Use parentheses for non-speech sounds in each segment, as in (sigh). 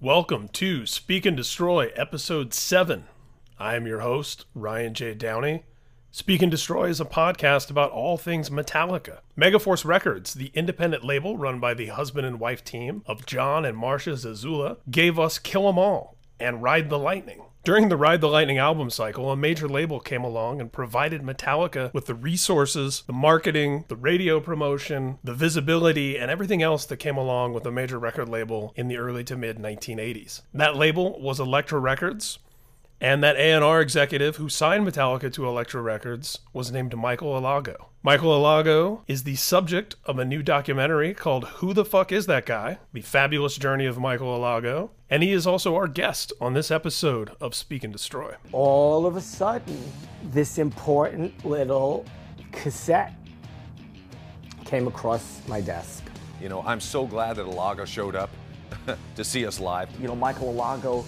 Welcome to Speak and Destroy, Episode 7. I am your host, Ryan J. Downey. Speak and Destroy is a podcast about all things Metallica. Megaforce Records, the independent label run by the husband and wife team of John and Marcia Zazula, gave us Kill 'Em All and Ride the Lightning. During the Ride the Lightning album cycle, a major label came along and provided Metallica with the resources, the marketing, the radio promotion, the visibility, and everything else that came along with a major record label in the early to mid 1980s. That label was Elektra Records, and that A&R executive who signed Metallica to Elektra Records was named Michael Alago. Michael Alago is the subject of a new documentary called Who the Fuck Is That Guy? The Fabulous Journey of Michael Alago. And he is also our guest on this episode of Speak and Destroy. all of a sudden, this important little cassette came across my desk. You know, I'm so glad that Alago showed up (laughs) to see us live. you know, Michael Alago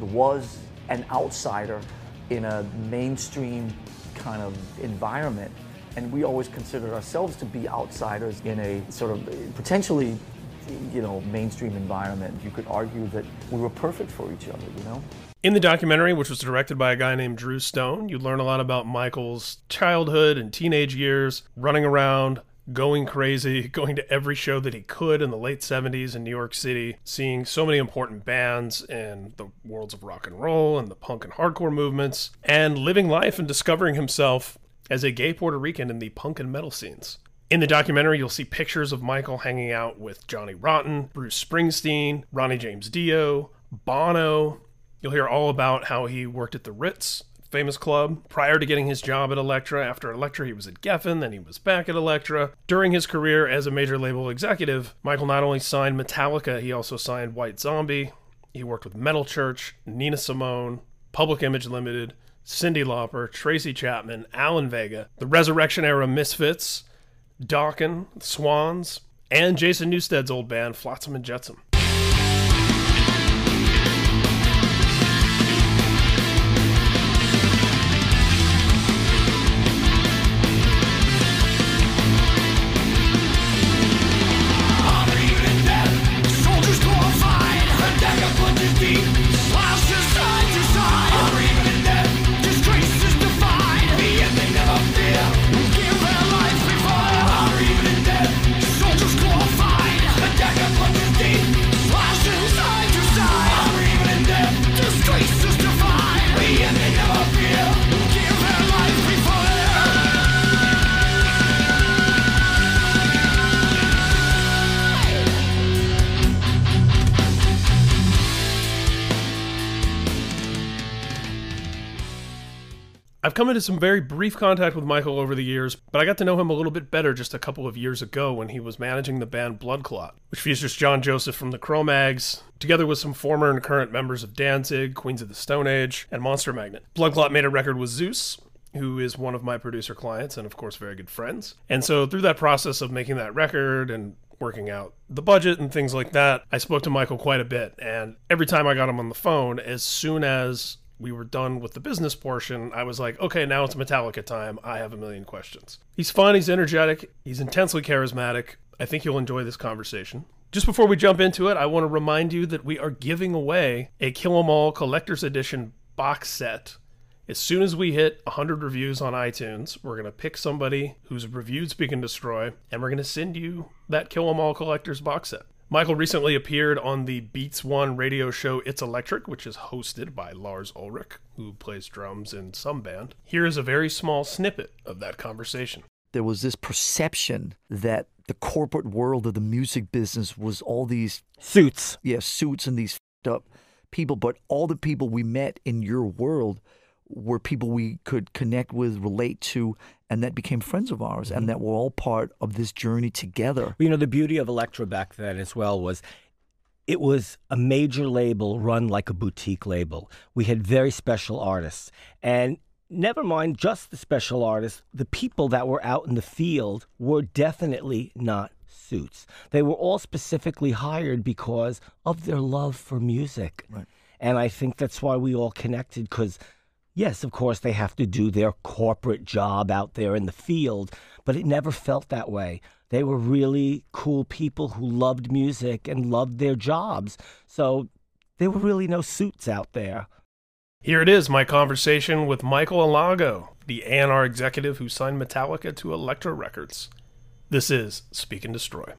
was an outsider in a mainstream kind of environment. And we always considered ourselves to be outsiders in a sort of potentially, you know, mainstream environment. You could argue that we were perfect for each other, you know? In the documentary, which was directed by a guy named Drew Stone, you learn a lot about Michael's childhood and teenage years, running around, going crazy, (laughs) going to every show that he could in the late 70s in New York City, seeing so many important bands in the worlds of rock and roll and the punk and hardcore movements, and living life and discovering himself as a gay Puerto Rican in the punk and metal scenes. In the documentary, you'll see pictures of Michael hanging out with Johnny Rotten, Bruce Springsteen, Ronnie James Dio, Bono. You'll hear all about how he worked at the Ritz, famous club, prior to getting his job at Elektra. After Elektra, he was at Geffen, then he was back at Elektra. During his career as a major label executive, Michael not only signed Metallica, he also signed White Zombie. He worked with Metal Church, Nina Simone, Public Image Limited, Cyndi Lauper, Tracy Chapman, Alan Vega, the Resurrection Era Misfits, Dokken, Swans, and Jason Newsted's old band, Flotsam and Jetsam. Come into some very brief contact with Michael over the years, but I got to know him a little bit better just a couple of years ago when he was managing the band Blood Clot, which features John Joseph from the Cro-Mags, together with some former and current members of Danzig, Queens of the Stone Age, and Monster Magnet. Blood Clot made a record with Zeus, who is one of my producer clients and, of course, very good friends. And so, through that process of making that record and working out the budget and things like that, I spoke to Michael quite a bit. And every time I got him on the phone, as soon as we were done with the business portion, I was like, okay, now it's Metallica time. I have a million questions. He's fun, he's energetic, he's intensely charismatic. I think you'll enjoy this conversation. Just before we jump into it, I want to remind you that we are giving away a Kill 'Em All Collector's Edition box set. As soon as we hit 100 reviews on iTunes, we're going to pick somebody who's reviewed Speak and Destroy, and we're going to send you that Kill 'Em All Collector's box set. Michael recently appeared on the Beats One radio show It's Electric, which is hosted by Lars Ulrich, who plays drums in some band. Here is a very small snippet of that conversation. there was this perception that the corporate world of the music business was all these Suits. yeah suits and these fed up people, but all the people we met in your world were people we could connect with, relate to, and that became friends of ours, and mm-hmm. that were all part of this journey together. You know, the beauty of Elektra back then as well was it was a major label run like a boutique label. We had very special artists. And never mind just the special artists, the people that were out in the field were definitely not suits. They were all specifically hired because of their love for music. Right. And I think that's why we all connected because Yes, of course, they have to do their corporate job out there in the field, but it never felt that way. They were really cool people who loved music and loved their jobs. So there were really no suits out there. Here it is, my conversation with Michael Alago, the A&R executive who signed Metallica to Elektra Records. This is Speak and Destroy.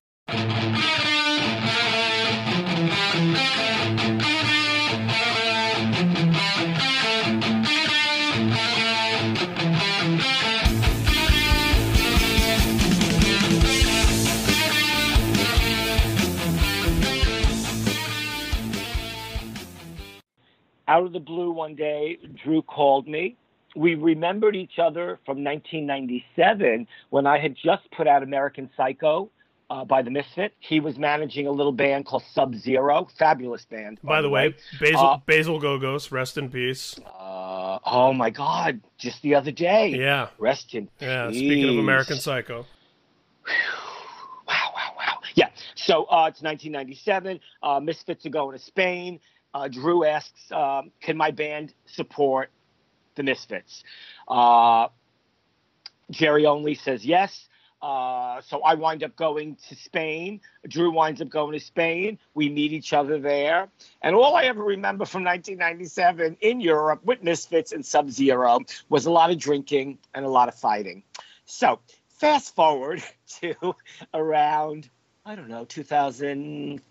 Out of the blue one day, Drew called me. We remembered each other from 1997 when I had just put out American Psycho uh, by the Misfit. He was managing a little band called Sub Zero, fabulous band. By, the way, Basil uh, Basil Gogos, rest in peace. Uh, oh my God! Just the other day. Yeah. Rest in yeah, peace. Yeah. Speaking of American Psycho. wow! Wow! Wow! Yeah. So uh, it's 1997. Uh, Misfits are going to Spain uh, Drew asks, um, "Can my band support the Misfits?" Uh, Jerry Only says yes. Uh, so I wind up going to Spain. Drew winds up going to Spain. We meet each other there. And all I ever remember from 1997 in Europe with Misfits and Sub Zero was a lot of drinking and a lot of fighting. So fast forward (laughs) to around, I don't know, 2000.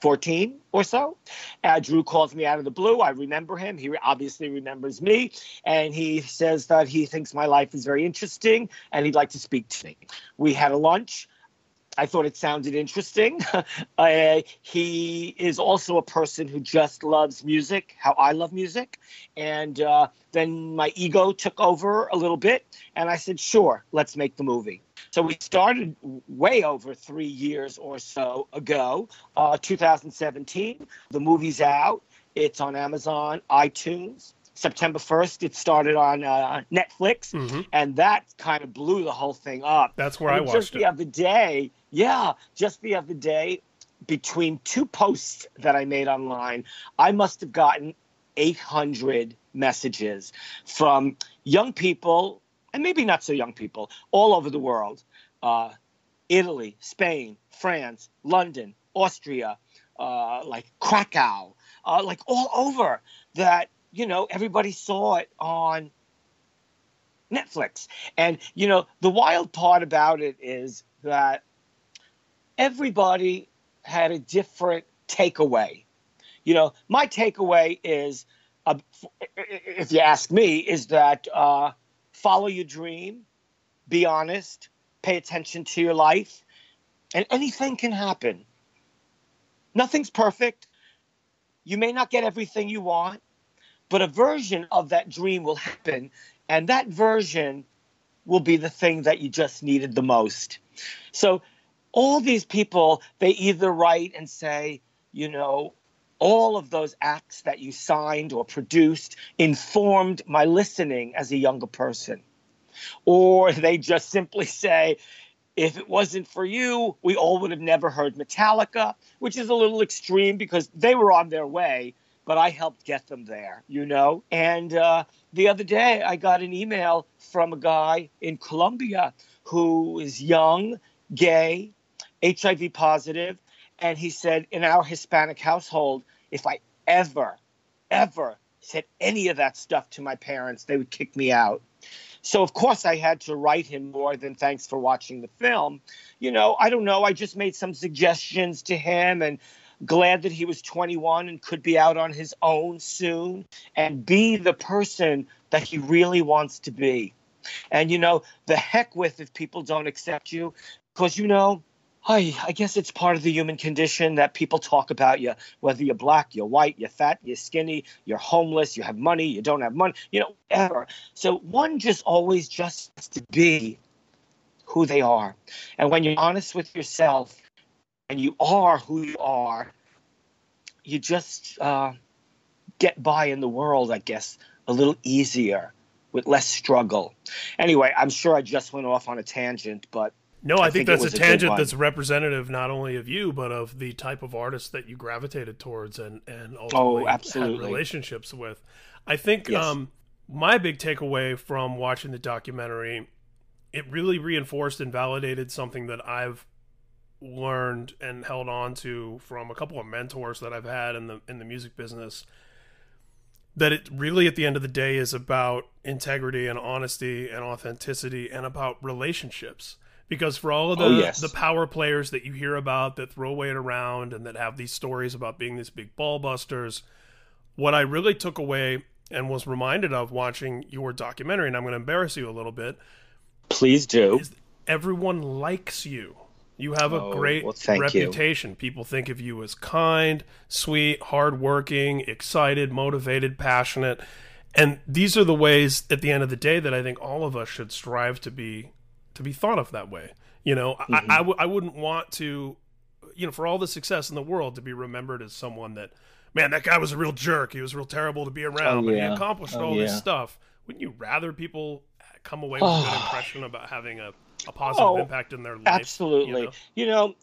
14 or so. Uh, Drew calls me out of the blue. I remember him. He obviously remembers me. And he says that he thinks my life is very interesting and he'd like to speak to me. We had a lunch. I thought it sounded interesting. (laughs) uh, he is also a person who just loves music, how I love music. And uh, then my ego took over a little bit. And I said, sure, let's make the movie. So we started way over three years or so ago, uh, 2017. The movie's out. It's on Amazon, iTunes. September 1st, it started on uh, Netflix, mm-hmm. and that kind of blew the whole thing up. That's where and I watched just it. the other day, yeah, just the other day, between two posts that I made online, I must have gotten 800 messages from young people and maybe not so young people all over the world uh, Italy, Spain, France, London, Austria, uh, like Krakow, uh, like all over that, you know, everybody saw it on Netflix. And, you know, the wild part about it is that everybody had a different takeaway. You know, my takeaway is, uh, if you ask me, is that uh, follow your dream, be honest, pay attention to your life, and anything can happen. Nothing's perfect. You may not get everything you want, but a version of that dream will happen, and that version will be the thing that you just needed the most. So, all these people, they either write and say, you know, all of those acts that you signed or produced informed my listening as a younger person. Or (laughs) they just simply say, if it wasn't for you, we all would have never heard Metallica, which is a little extreme because they were on their way, but I helped get them there, you know? And uh, the other day, I got an email from a guy in Colombia who is young, gay, HIV positive, and he said, in our Hispanic household, if I ever, ever said any of that stuff to my parents, they would kick me out. So, of course, I had to write him more than thanks for watching the film. You know, I don't know. I just made some suggestions to him and glad that he was 21 and could be out on his own soon and be the person that he really wants to be. And, you know, the heck with if people don't accept you, because, you know, I, I guess it's part of the human condition that people talk about you, whether you're black, you're white, you're fat, you're skinny, you're homeless, you have money, you don't have money, you know, whatever. So one just always just to be who they are. And when you're honest with yourself and you are who you are, you just uh, get by in the world, I guess, a little easier with less struggle. Anyway, I'm sure I just went off on a tangent, but no, I, I think, think, that's a tangent that's representative not only of you but of the type of artist that you gravitated towards and and ultimately oh, absolutely. had relationships with. I think yes. um, my big takeaway from watching the documentary, it really reinforced and validated something that I've learned and held on to from a couple of mentors that I've had in the in the music business that it really at the end of the day is about integrity and honesty and authenticity and about relationships because for all of oh, the Oh, yes. the power players that you hear about that throw weight around and that have these stories about being these big ball busters what I really took away and was reminded of watching your documentary and I'm going to embarrass you a little bit Please do. is everyone likes you. You have a Oh, great well, thank you. reputation. People think of you as kind, sweet, hardworking, excited, motivated, passionate. And these are the ways at the end of the day that I think all of us should strive to be to be thought of that way. You know, Mm-hmm. I I, w- I wouldn't want to you know, for all the success in the world to be remembered as someone that man, that guy was a real jerk. He was real terrible to be around, but he accomplished Oh, all this stuff. Wouldn't you rather people come away with a good (sighs) impression about having a, a positive Oh, impact in their life? Absolutely. you know? You know,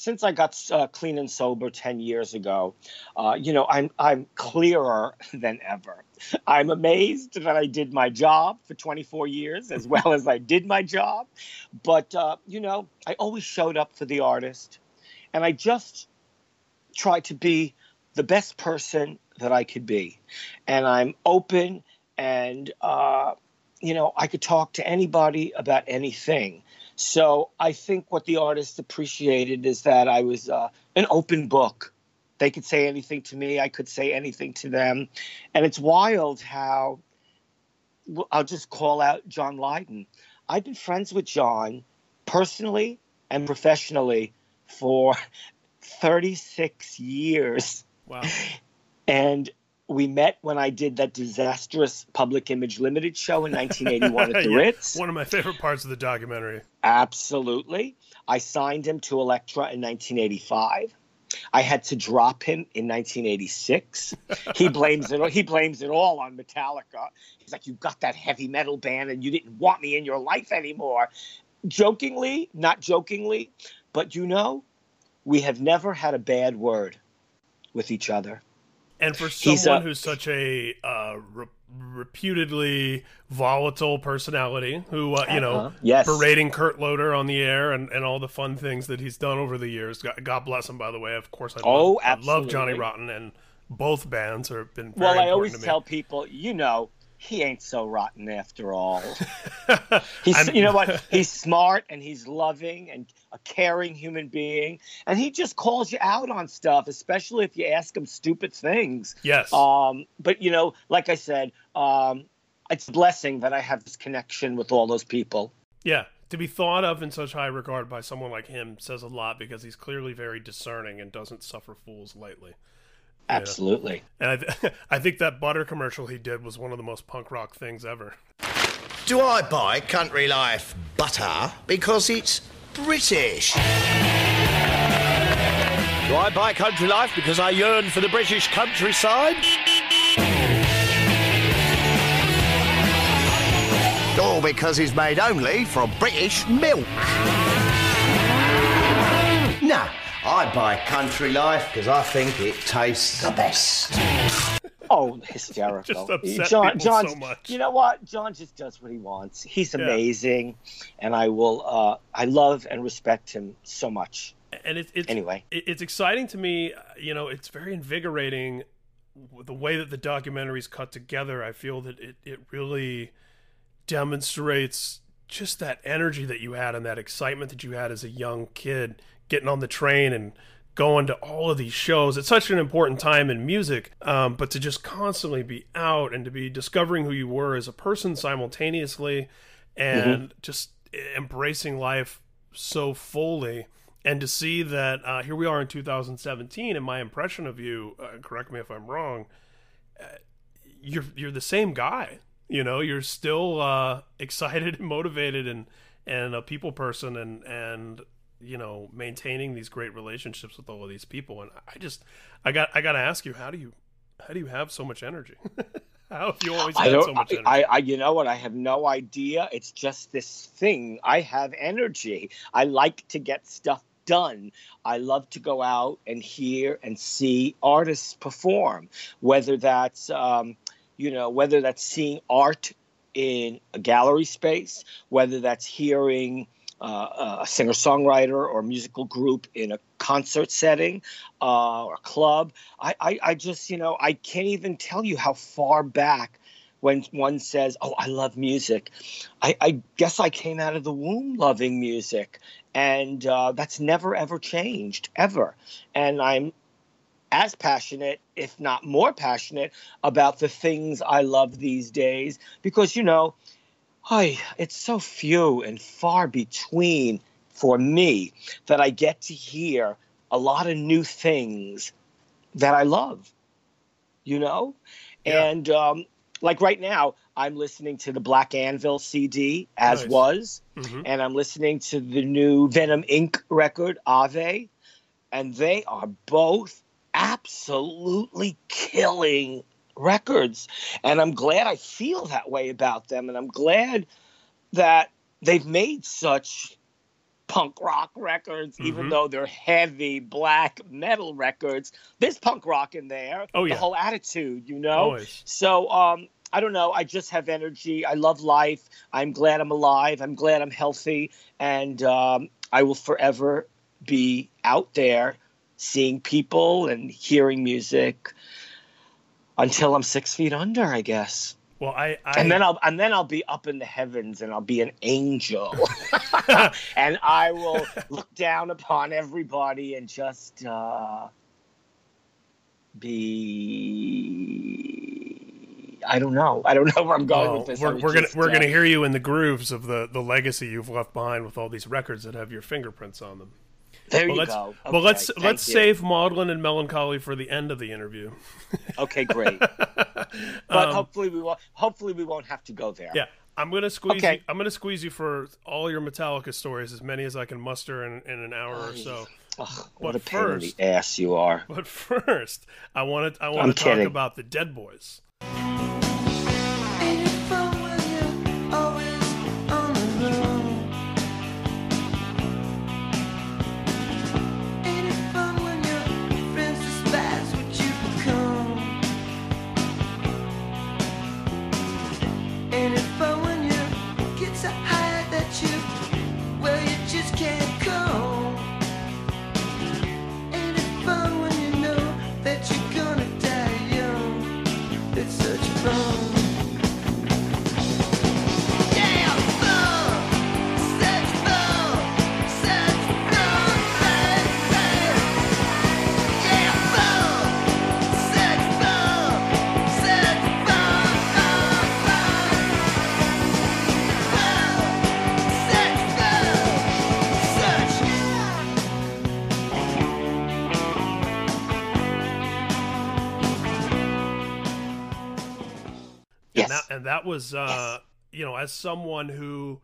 since I got uh, clean and sober 10 years ago, uh, you know, I'm, I'm clearer (laughs) than ever. I'm amazed that I did my job for 24 years as (laughs) well as I did my job. But, uh, you know, I always showed up for the artist and I just tried to be the best person that I could be. And I'm open and, uh, you know, I could talk to anybody about anything. So I think what the artists appreciated is that I was uh, an open book. They could say anything to me, I could say anything to them. And it's wild how I'll just call out John Lydon. I've been friends with John personally and professionally for (laughs) 36 years. Wow. And we met when I did that disastrous Public Image Limited show in 1981 at (laughs) the Yeah, Ritz. One of my favorite parts of the documentary. Absolutely. I signed him to Elektra in 1985. I had to drop him in 1986. He (laughs) blames it. He blames it all on Metallica. He's like, "You got that heavy metal band, and you didn't want me in your life anymore." Jokingly, not jokingly, but you know, we have never had a bad word with each other. And for someone a- who's such a uh, re- reputedly volatile personality, who uh, you know, Uh-huh. Yes. berating Kurt Loder on the air and, and all the fun things that he's done over the years. God, God bless him, by the way. Of course, I Oh, love, I love Johnny. Rotten, and both bands have been. Very Well, I always tell people, you know, he ain't so rotten after all. (laughs) He's, you know what? He's smart and he's loving and a caring human being, and he just calls you out on stuff, especially if you ask him stupid things. Yes. Um, but you know, like I said, um, it's a blessing that I have this connection with all those people. Yeah, to be thought of in such high regard by someone like him says a lot because he's clearly very discerning and doesn't suffer fools lightly. Absolutely. And I, th- (laughs) I think that butter commercial he did was one of the most punk rock things ever. Do I buy Country Life butter because it's British? Do I buy Country Life because I yearn for the British countryside? Or because it's made only from British milk? No, I buy Country Life because I think it tastes the best. Oh, (laughs) hysterical! Just upset John, people so much. You know what? John just does what he wants. He's Yeah. amazing, and I will. Uh, I love and respect him so much. And it's it's Anyway. it- it's exciting to me. uh, You know, it's very invigorating the way that the documentary's cut together. I feel that it it really demonstrates just that energy that you had and that excitement that you had as a young kid getting on the train and going to all of these shows. It's such an important time in music, um, but to just constantly be out and to be discovering who you were as a person simultaneously and just embracing life so fully. And to see that uh, here we are in 2017, and my impression of you, uh, correct me if I'm wrong, uh, you're you're the same guy. You know, you're still uh, (laughs) excited and motivated and and a people person and and you know maintaining these great relationships with all of these people. And I just I got I got to ask you, how do you how do you have so much energy? (laughs) how have you always I had so much energy? I, I, you know what? I have no idea. It's just this thing. I have energy. I like to get stuff done. I love to go out and hear and see artists perform, whether that's. Um, you know, whether that's seeing art in a gallery space, whether that's hearing uh, a singer songwriter or musical group in a concert setting uh, or a club. I, I, I just, you know, I can't even tell you how far back when one says, Oh, I love music. I, I guess I came out of the womb loving music. And uh, that's never, ever changed, ever. And I'm as passionate, if not more passionate, about the things I love these days because, you know, Hi, it's so few and far between for me that I get to hear a lot of new things that I love, you know? Yeah. And um, like right now, I'm listening to the Black Anvil CD, as nice. was, mm-hmm. and I'm listening to the new Venom Inc. record, Ave, and they are both absolutely killing records. And I'm glad I feel that way about them. And I'm glad that they've made such punk rock records, mm-hmm. even though they're heavy black metal records. There's punk rock in there. Oh, yeah. The whole attitude, you know? Always. So, um, I don't know. I just have energy. I love life. I'm glad I'm alive. I'm glad I'm healthy. And um, I will forever be out there seeing people and hearing music until I'm six feet under, I guess. Well, I, I, and then I'll and then I'll be up in the heavens and I'll be an angel, (laughs) (laughs) and I will look down upon everybody and just uh, be. I don't know. I don't know where I'm going well, with this. We're, we're gonna we're uh, gonna hear you in the grooves of the the legacy you've left behind with all these records that have your fingerprints on them. There well, you let's, go. Okay, well, let's let's you. save maudlin and melancholy for the end of the interview. okay, great. (laughs) but um, hopefully we won't. Hopefully we won't have to go there. Yeah, I'm gonna squeeze. Okay. You, I'm gonna squeeze you for all your Metallica stories, as many as I can muster in, in an hour or so. Ugh, what a pain first, in the ass you are. (laughs) But first, I want to I want to talk kidding. about the Dead Boys. And that was uh, yes. you know as someone who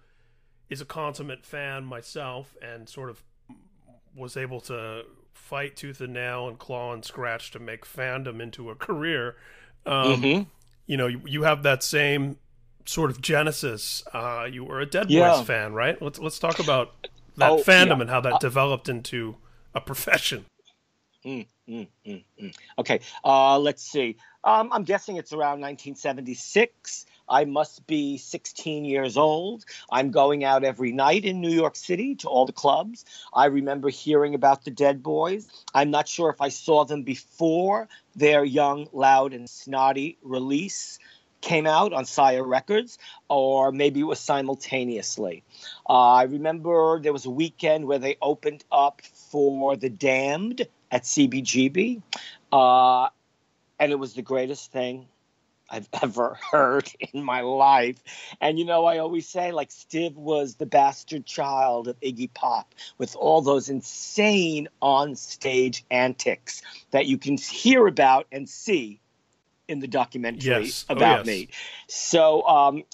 is a consummate fan myself and sort of was able to fight tooth and nail and claw and scratch to make fandom into a career um, mm-hmm. you know you, you, have that same sort of genesis uh, you were a dead yeah. boys fan right let's let's talk about that oh, fandom yeah. and how that uh, developed into a profession mm, mm, mm, mm. okay uh, let's see um, I'm guessing it's around 1976. I must be 16 years old. I'm going out every night in New York City to all the clubs. I remember hearing about the Dead Boys. I'm not sure if I saw them before their Young, Loud, and Snotty release came out on Sire Records, or maybe it was simultaneously. Uh, I remember there was a weekend where they opened up for The Damned at CBGB. Uh, and it was the greatest thing I've (laughs) ever heard in my life. And you know, I always say, like, Stiv was the bastard child of Iggy Pop with all those insane on stage antics that you can hear about and see in the documentary yes. about oh, yes. me. So, um,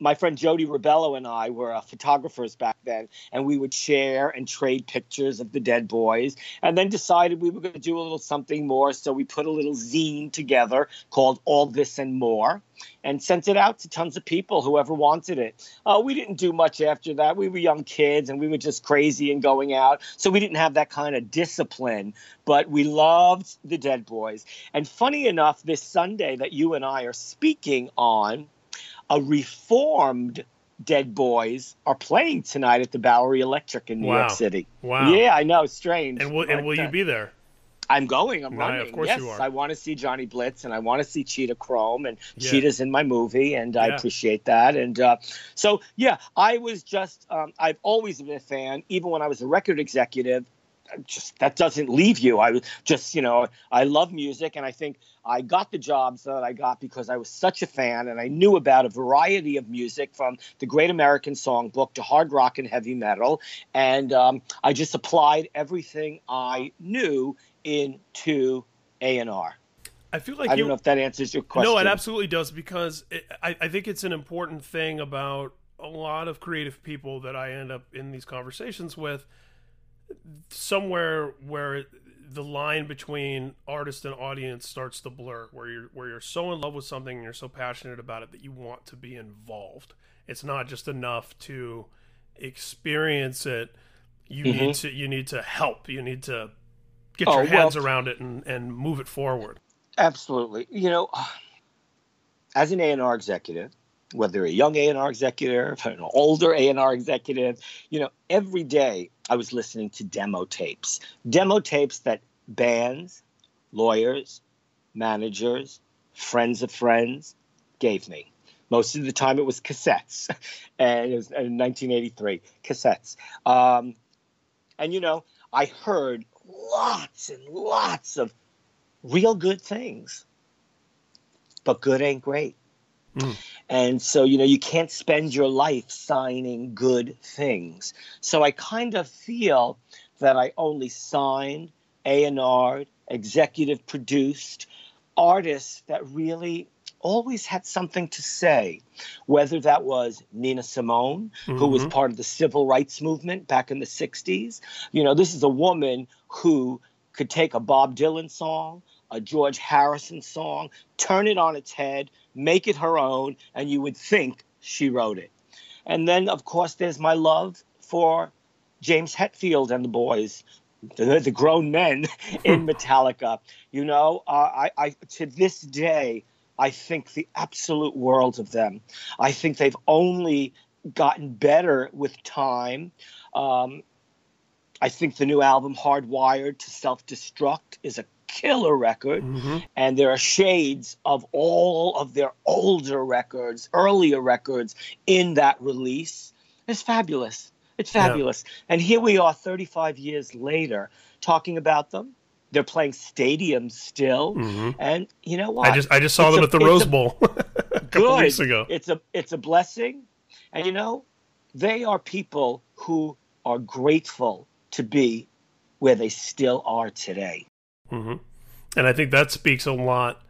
my friend Jody Ribello and I were uh, photographers back then, and we would share and trade pictures of the dead boys, and then decided we were going to do a little something more. So we put a little zine together called All This and More, and sent it out to tons of people, whoever wanted it. Uh, we didn't do much after that. We were young kids, and we were just crazy and going out, so we didn't have that kind of discipline. But we loved the dead boys. And funny enough, this Sunday that you and I are speaking on a reformed Dead Boys are playing tonight at the Bowery Electric in New Wow. York City. Wow. Yeah, I know, strange. And will, and will you be there? I'm going. I'm No, of running. course yes, you are. I want to see Johnny Blitz and I want to see Cheetah Chrome and Yeah. Cheetah's in my movie and I appreciate that. And uh, so yeah, I was just um, I've always been a fan, even when I was a record executive. Just that doesn't leave you. I just you know I love music and I think I got the jobs that I got because I was such a fan and I knew about a variety of music from the Great American Songbook to hard rock and heavy metal and um, I just applied everything I knew into A and R. I feel like I you. don't know if that answers your question. No, it absolutely does because it, I, I think it's an important thing about a lot of creative people that I end up in these conversations with. Somewhere where the line between artist and audience starts to blur, where you're where you're so in love with something and you're so passionate about it that you want to be involved. It's not just enough to experience it. You need to you need to help. You need to get Mm-hmm. Oh, your hands well- around it and, and move it forward. Absolutely. You know, as an A&R executive, whether a young A&R executive, an older A&R executive, you know, every day I was listening to demo tapes. Demo tapes that bands, lawyers, managers, friends of friends gave me. Most of the time it was cassettes. (laughs) and it was in 1983, cassettes. Um, and, you know, I heard lots and lots of real good things. But good ain't great. Mm. And so, you know, you can't spend your life signing good things. So I kind of feel that I only signed A&R, executive produced artists that really always had something to say, whether that was Nina Simone, who was mm-hmm. part of the civil rights movement back in the 60s. You know, this is a woman who could take a Bob Dylan song, a George Harrison song, turn it on its head, make it her own, and you would think she wrote it. And then, of course, there's my love for James Hetfield and the boys, the, the grown men (laughs) in Metallica. You know, uh, I, I to this day, I think the absolute world of them. I think they've only gotten better with time. Um, I think the new album, Hardwired to Self Destruct, is a killer record. Mm-hmm. And there are shades of all of their older records, earlier records in that release. It's fabulous. It's Yeah. fabulous. And here we are 35 years later talking about them. They're playing stadiums still. Mm-hmm. And you know what? I just I just saw It's them a- at the Rose a- Bowl (laughs) a couple good. weeks ago. It's a it's a blessing, and you know, they are people who are grateful to be where they still are today. Mm-hmm. And I think that speaks a lot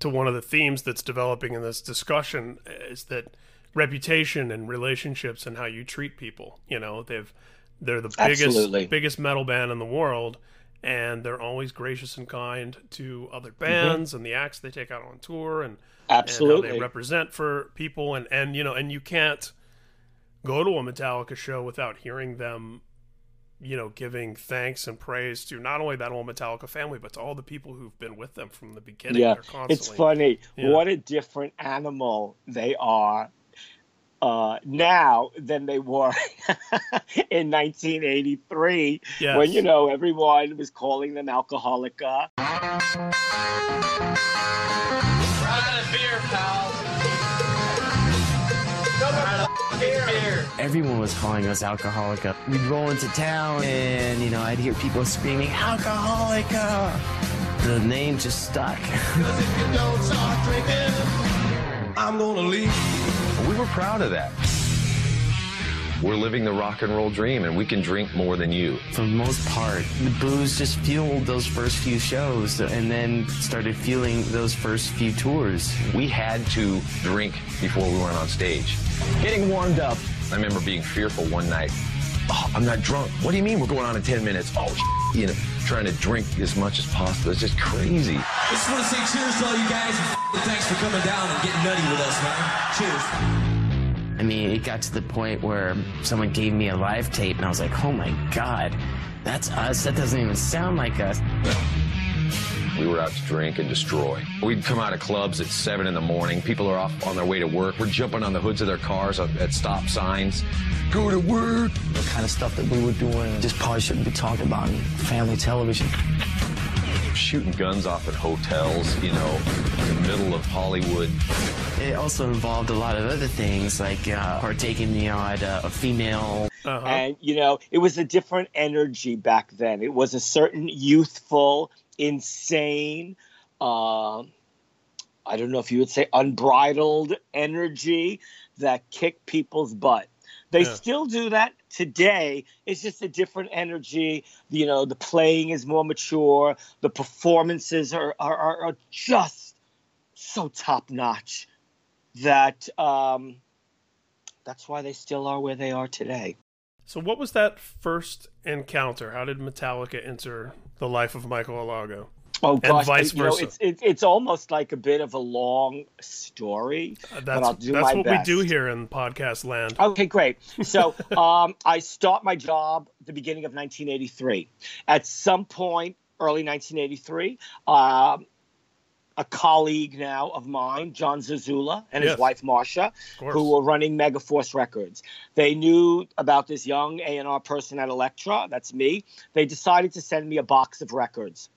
to one of the themes that's developing in this discussion is that reputation and relationships and how you treat people. You know, they've they're the biggest Absolutely. biggest metal band in the world and they're always gracious and kind to other mm-hmm. bands and the acts they take out on tour and and how Absolutely. they represent for people and and you know and you can't go to a Metallica show without hearing them you know giving thanks and praise to not only that whole Metallica family but to all the people who've been with them from the beginning yeah, constantly it's funny. Yeah. What a different animal they are uh, now than they were (laughs) in 1983 Yes. when you know everyone was calling them alcoholica. Everyone was calling us Alcoholica. We'd roll into town and, you know, I'd hear people screaming, Alcoholica! The name just stuck. Drinking, I'm gonna leave. We were proud of that. we're living the rock and roll dream and we can drink more than you. For the most part, the booze just fueled those first few shows and then started fueling those first few tours. We had to drink before we went on stage. Getting warmed up. I remember being fearful one night. Oh, I'm not drunk. What do you mean we're going on in 10 minutes? Oh, you know, trying to drink as much as possible. It's just crazy. I just want to say cheers to all you guys and thanks for coming down and getting nutty with us, man. Cheers. I mean, it got to the point where someone gave me a live tape and I was like, oh my God, that's us. That doesn't even sound like us. We were out to drink and destroy. We'd come out of clubs at 7 in the morning. People are off on their way to work. We're jumping on the hoods of their cars at stop signs. Go to work. The kind of stuff that we were doing just probably shouldn't be talked about in family television. Shooting guns off at hotels, you know, in the middle of Hollywood. It also involved a lot of other things, like uh, partaking, you know, at a, a female. Uh-huh. And, you know, it was a different energy back then. It was a certain youthful, insane, uh, I don't know if you would say unbridled energy that kicked people's butt. They Yeah. still do that today. It's just a different energy. You know, the playing is more mature. The performances are are, are, are just so top notch that um, that's why they still are where they are today. So, what was that first encounter? How did Metallica enter the life of Michael Alago? Oh and gosh, vice you know, versa. it's it's almost like a bit of a long story, but that's that's what best. we do here in podcast land. Okay, great. So (laughs) um, I start my job at the beginning of 1983. At some point, early 1983, um, a colleague now of mine, John Zazula, and his wife Marcia, who were running Megaforce Records. They knew about this young A&R person at Elektra. That's me. They decided to send me a box of records.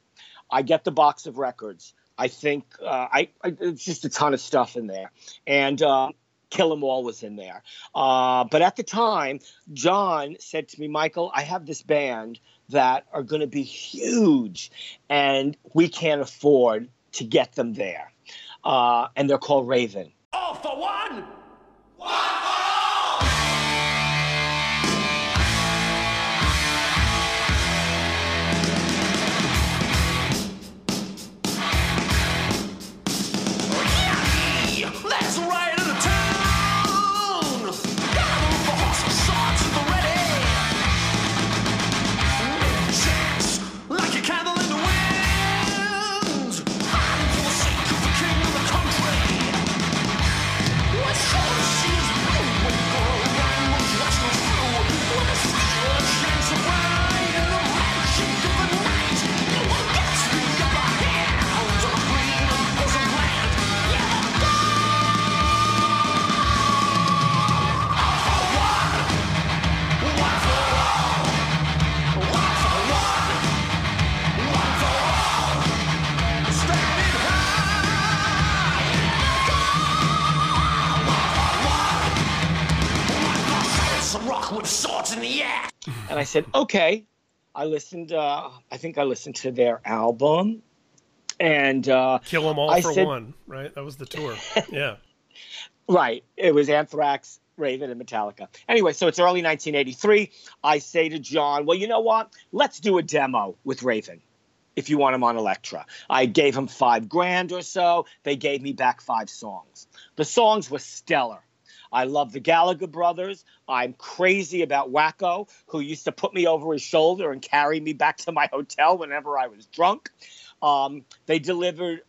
I get the box of records. I think uh, I, I it's just a ton of stuff in there, and uh, Kill 'Em All was in there. Uh, but at the time, John said to me, Michael, I have this band that are going to be huge, and we can't afford to get them there. Uh, and they're called Raven. All for one! Let's said, okay. I listened. Uh, I think I listened to their album, and uh, Kill 'em all I for said- one, right? That was the tour. (laughs) Yeah. Right. It was Anthrax, Raven, and Metallica. Anyway, so it's early 1983. I say to John, well, you know what? Let's do a demo with Raven if you want him on Elektra. I gave him five grand or so. They gave me back five songs. The songs were stellar. I love the Gallagher brothers. I'm crazy about Wacko, who used to put me over his shoulder and carry me back to my hotel whenever I was drunk. Um, they delivered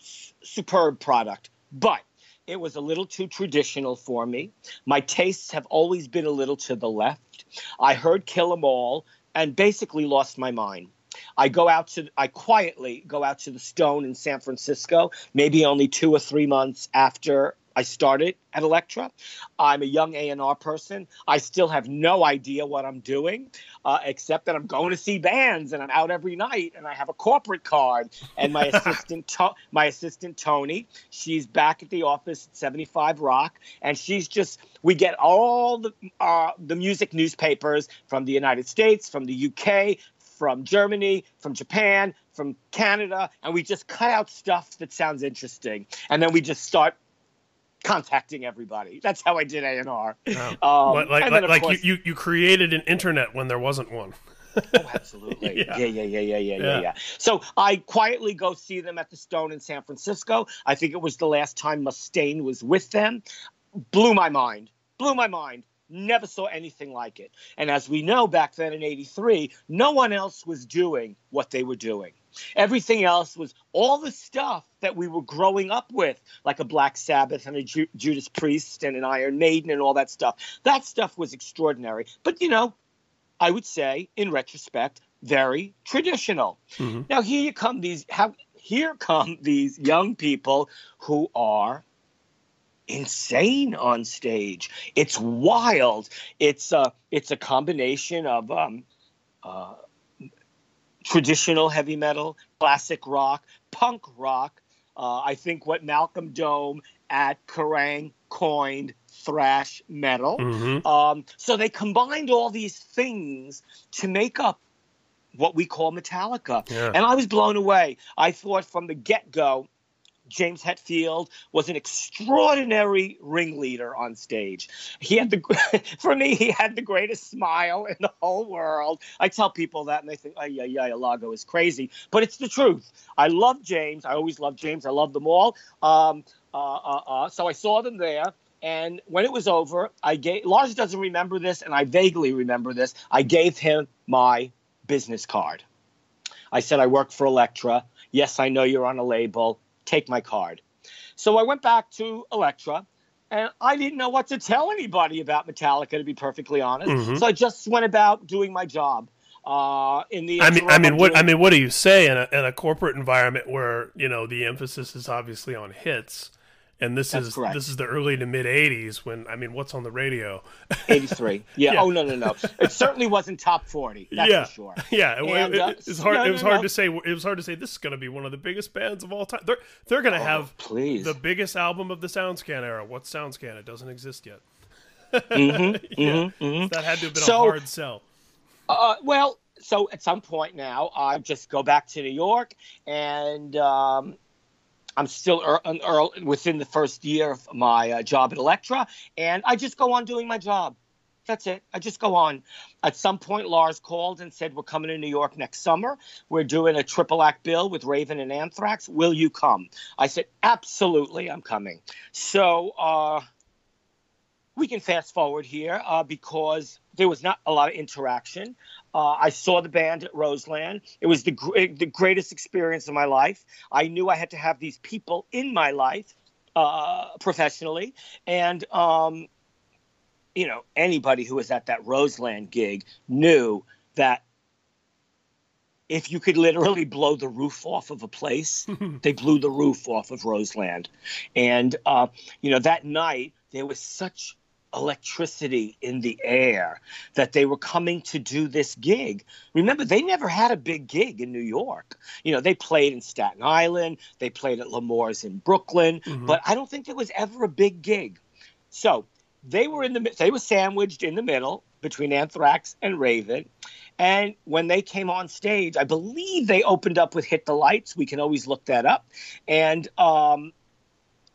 s- superb product, but it was a little too traditional for me. My tastes have always been a little to the left. I heard Kill 'Em All and basically lost my mind. I go out to I quietly go out to the Stone in San Francisco, maybe only two or three months after I started at Elektra. I'm a young A&R person. I still have no idea what I'm doing, uh, except that I'm going to see bands and I'm out every night and I have a corporate card. And my (laughs) assistant, to- my assistant Tony, she's back at the office at 75 Rock, and she's just we get all the uh, the music newspapers from the United States, from the UK, from Germany, from Japan, from Canada, and we just cut out stuff that sounds interesting, and then we just start contacting everybody. That's how I did A and R. Oh. Um, like like, like, then, like course- you, you, created an internet when there wasn't one. Oh, absolutely. (laughs) Yeah. yeah. yeah, yeah, yeah, yeah, yeah, Yeah. yeah. So I quietly go see them at the Stone in San Francisco. I think it was the last time Mustaine was with them. Blew my mind. Blew my mind. Never saw anything like it. And as we know, back then in '83, no one else was doing what they were doing. Everything else was all the stuff that we were growing up with, like a Black Sabbath and a Ju- Judas Priest and an Iron Maiden and all that stuff. That stuff was extraordinary. But you know, I would say, in retrospect, very traditional. Now here you come these how here come these young people who are insane on stage. It's wild. It's a it's a combination of um, uh, traditional heavy metal, classic rock, punk rock. Uh, I think what Malcolm Dome at Kerrang coined thrash metal. Mhm. Um, so they combined all these things to make up what we call Metallica. Yeah. And I was blown away. I thought from the get go, James Hetfield was an extraordinary ringleader on stage. He had the, (laughs) for me, he had the greatest smile in the whole world. I tell people that, and they think, "Oh yeah, yeah, Lago is crazy," but it's the truth. I love James. I always love James. I love them all. Um, uh, uh, uh, so I saw them there. And when it was over, I gave Lars doesn't remember this, and I vaguely remember this. I gave him my business card. I said, I work for Elektra. Yes, I know you're on a label. Take my card. So I went back to Elektra, and I didn't know what to tell anybody about Metallica, to be perfectly honest. Mhm. So I just went about doing my job. Uh, in the I mean, I mean, what doing- I mean, what do you say in a, in a corporate environment where you know the emphasis is obviously on hits, and this That's is correct. this is the early to mid '80s when I mean, what's on the radio? (laughs) 83. Yeah. Yeah. Oh no no no. It certainly wasn't top 40. That's yeah, for sure. (laughs) yeah. It, And, it- uh, it's hard. no, it was no, hard no. to say. It was hard to say this is going to be one of the biggest bands of all time. They're they're going to Oh, have please. the biggest album of the SoundScan era. What's SoundScan? It doesn't exist yet. Mhm, (laughs) yeah, mhm, mhm. that had to have been So- a hard sell. Uh, well, so at some point now, I just go back to New York, and um, I'm still er, within the first year of my uh, job at Elektra, and I just go on doing my job. That's it. I just go on. At some point, Lars called and said, "We're coming to New York next summer. We're doing a triple act bill with Raven and Anthrax. Will you come?" I said, "Absolutely, I'm coming." So. Uh, we can fast forward here uh, because there was not a lot of interaction. Uh, I saw the band at Roseland. It was the gr- the greatest experience of my life. I knew I had to have these people in my life uh, professionally, and um, you know anybody who was at that Roseland gig knew that if you could literally blow the roof off of a place, (laughs) they blew the roof off of Roseland. And, uh, you know, that night there was such electricity in the air that they were coming to do this gig. Remember, they never had a big gig in New York. You know, they played in Staten Island, they played at L'Amour's in Brooklyn, but I don't think there was ever a big gig. So they were in the they were sandwiched in the middle between Anthrax and Raven. And when they came on stage, I believe they opened up with "Hit the Lights." We can always look that up. And um,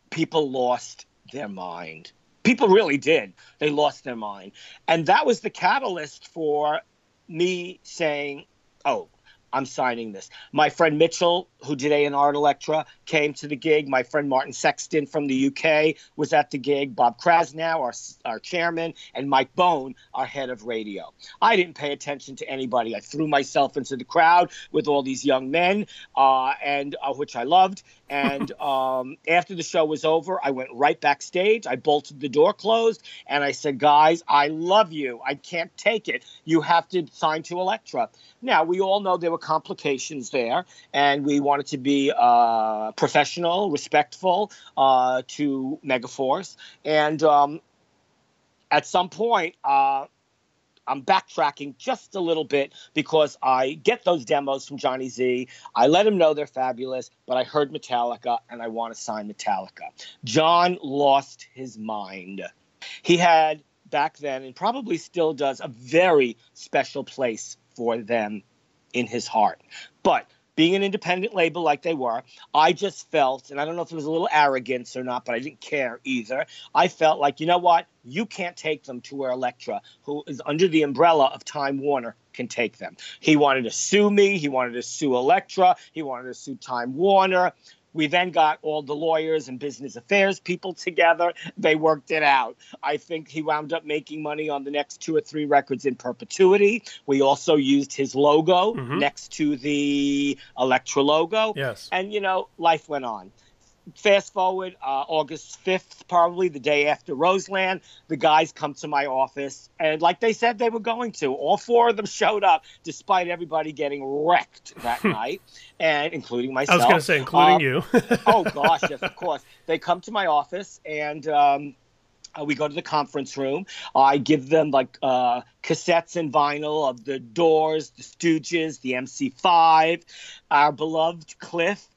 people lost their mind. People really did. They lost their mind, and that was the catalyst for me saying, "Oh." I'm signing this. My friend Mitchell, who did A&R at Elektra, came to the gig. My friend Martin Sexton from the UK was at the gig. Bob Krasnow, our, our chairman, and Mike Bone, our head of radio. I didn't pay attention to anybody. I threw myself into the crowd with all these young men, uh, and uh, which I loved. And um, after the show was over, I went right backstage. I bolted the door closed, and I said, "Guys, I love you. I can't take it. You have to sign to Elektra." Now we all know there were complications there, and we wanted to be uh, professional, respectful uh, to Megaforce, and um, at some point. Uh, I'm backtracking just a little bit because I get those demos from Johnny Z. I let him know they're fabulous, but I heard Metallica and I want to sign Metallica. John lost his mind. He had back then, and probably still does, a very special place for them in his heart. But being an independent label like they were, I just felt, and I don't know if it was a little arrogance or not, but I didn't care either. I felt like, you know what? You can't take them to where Elektra, who is under the umbrella of Time Warner, can take them. He wanted to sue me. He wanted to sue Elektra. He wanted to sue Time Warner. We then got all the lawyers and business affairs people together. They worked it out. I think he wound up making money on the next two or three records in perpetuity. We also used his logo mm-hmm. next to the Elektra logo. Yes. And, you know, life went on. Fast forward, uh, August 5th, probably the day after Roseland, the guys come to my office. And like they said they were going to, all four of them showed up despite everybody getting wrecked (laughs) that night, and including myself. I was going to say, including Uh, you. (laughs) oh gosh, yes, of (laughs) course. They come to my office and um, uh, we go to the conference room. I give them like uh, cassettes and vinyl of the Doors, the Stooges, the MC5, our beloved Cliff.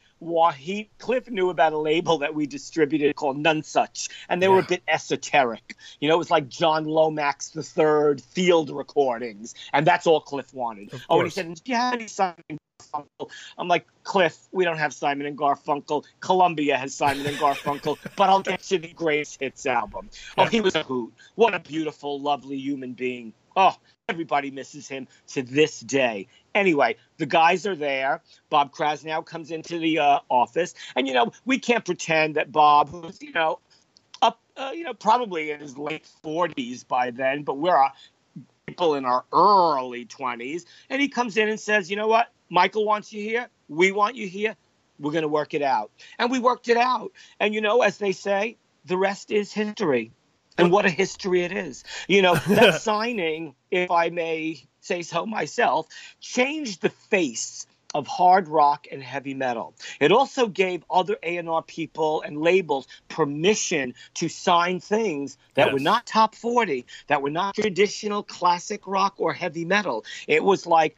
He Cliff knew about a label that we distributed called Nonesuch, and they were a bit esoteric. You know, it was like John Lomax the Third field recordings, and that's all Cliff wanted. Oh, and he said, "Do you have any Simon Garfunkel?" I'm like, Cliff, we don't have Simon and Garfunkel. Columbia has Simon and Garfunkel, (laughs) but I'll get you the greatest hits album. Oh, he was a hoot. What a beautiful, lovely human being. Oh, everybody misses him to this day. Anyway, the guys are there. Bob Krasnow comes into the uh, office, and you know we can't pretend that Bob, who's you know up, uh, you know probably in his late forties by then, but we're uh, people in our early twenties, and he comes in and says, you know what, Michael wants you here, we want you here, we're going to work it out, and we worked it out, and you know as they say, the rest is history. And what a history it is. You know, that (laughs) signing, if I may say so myself, changed the face of hard rock and heavy metal. It also gave other A&R people and labels permission to sign things that were not top 40, that were not traditional classic rock or heavy metal. It was like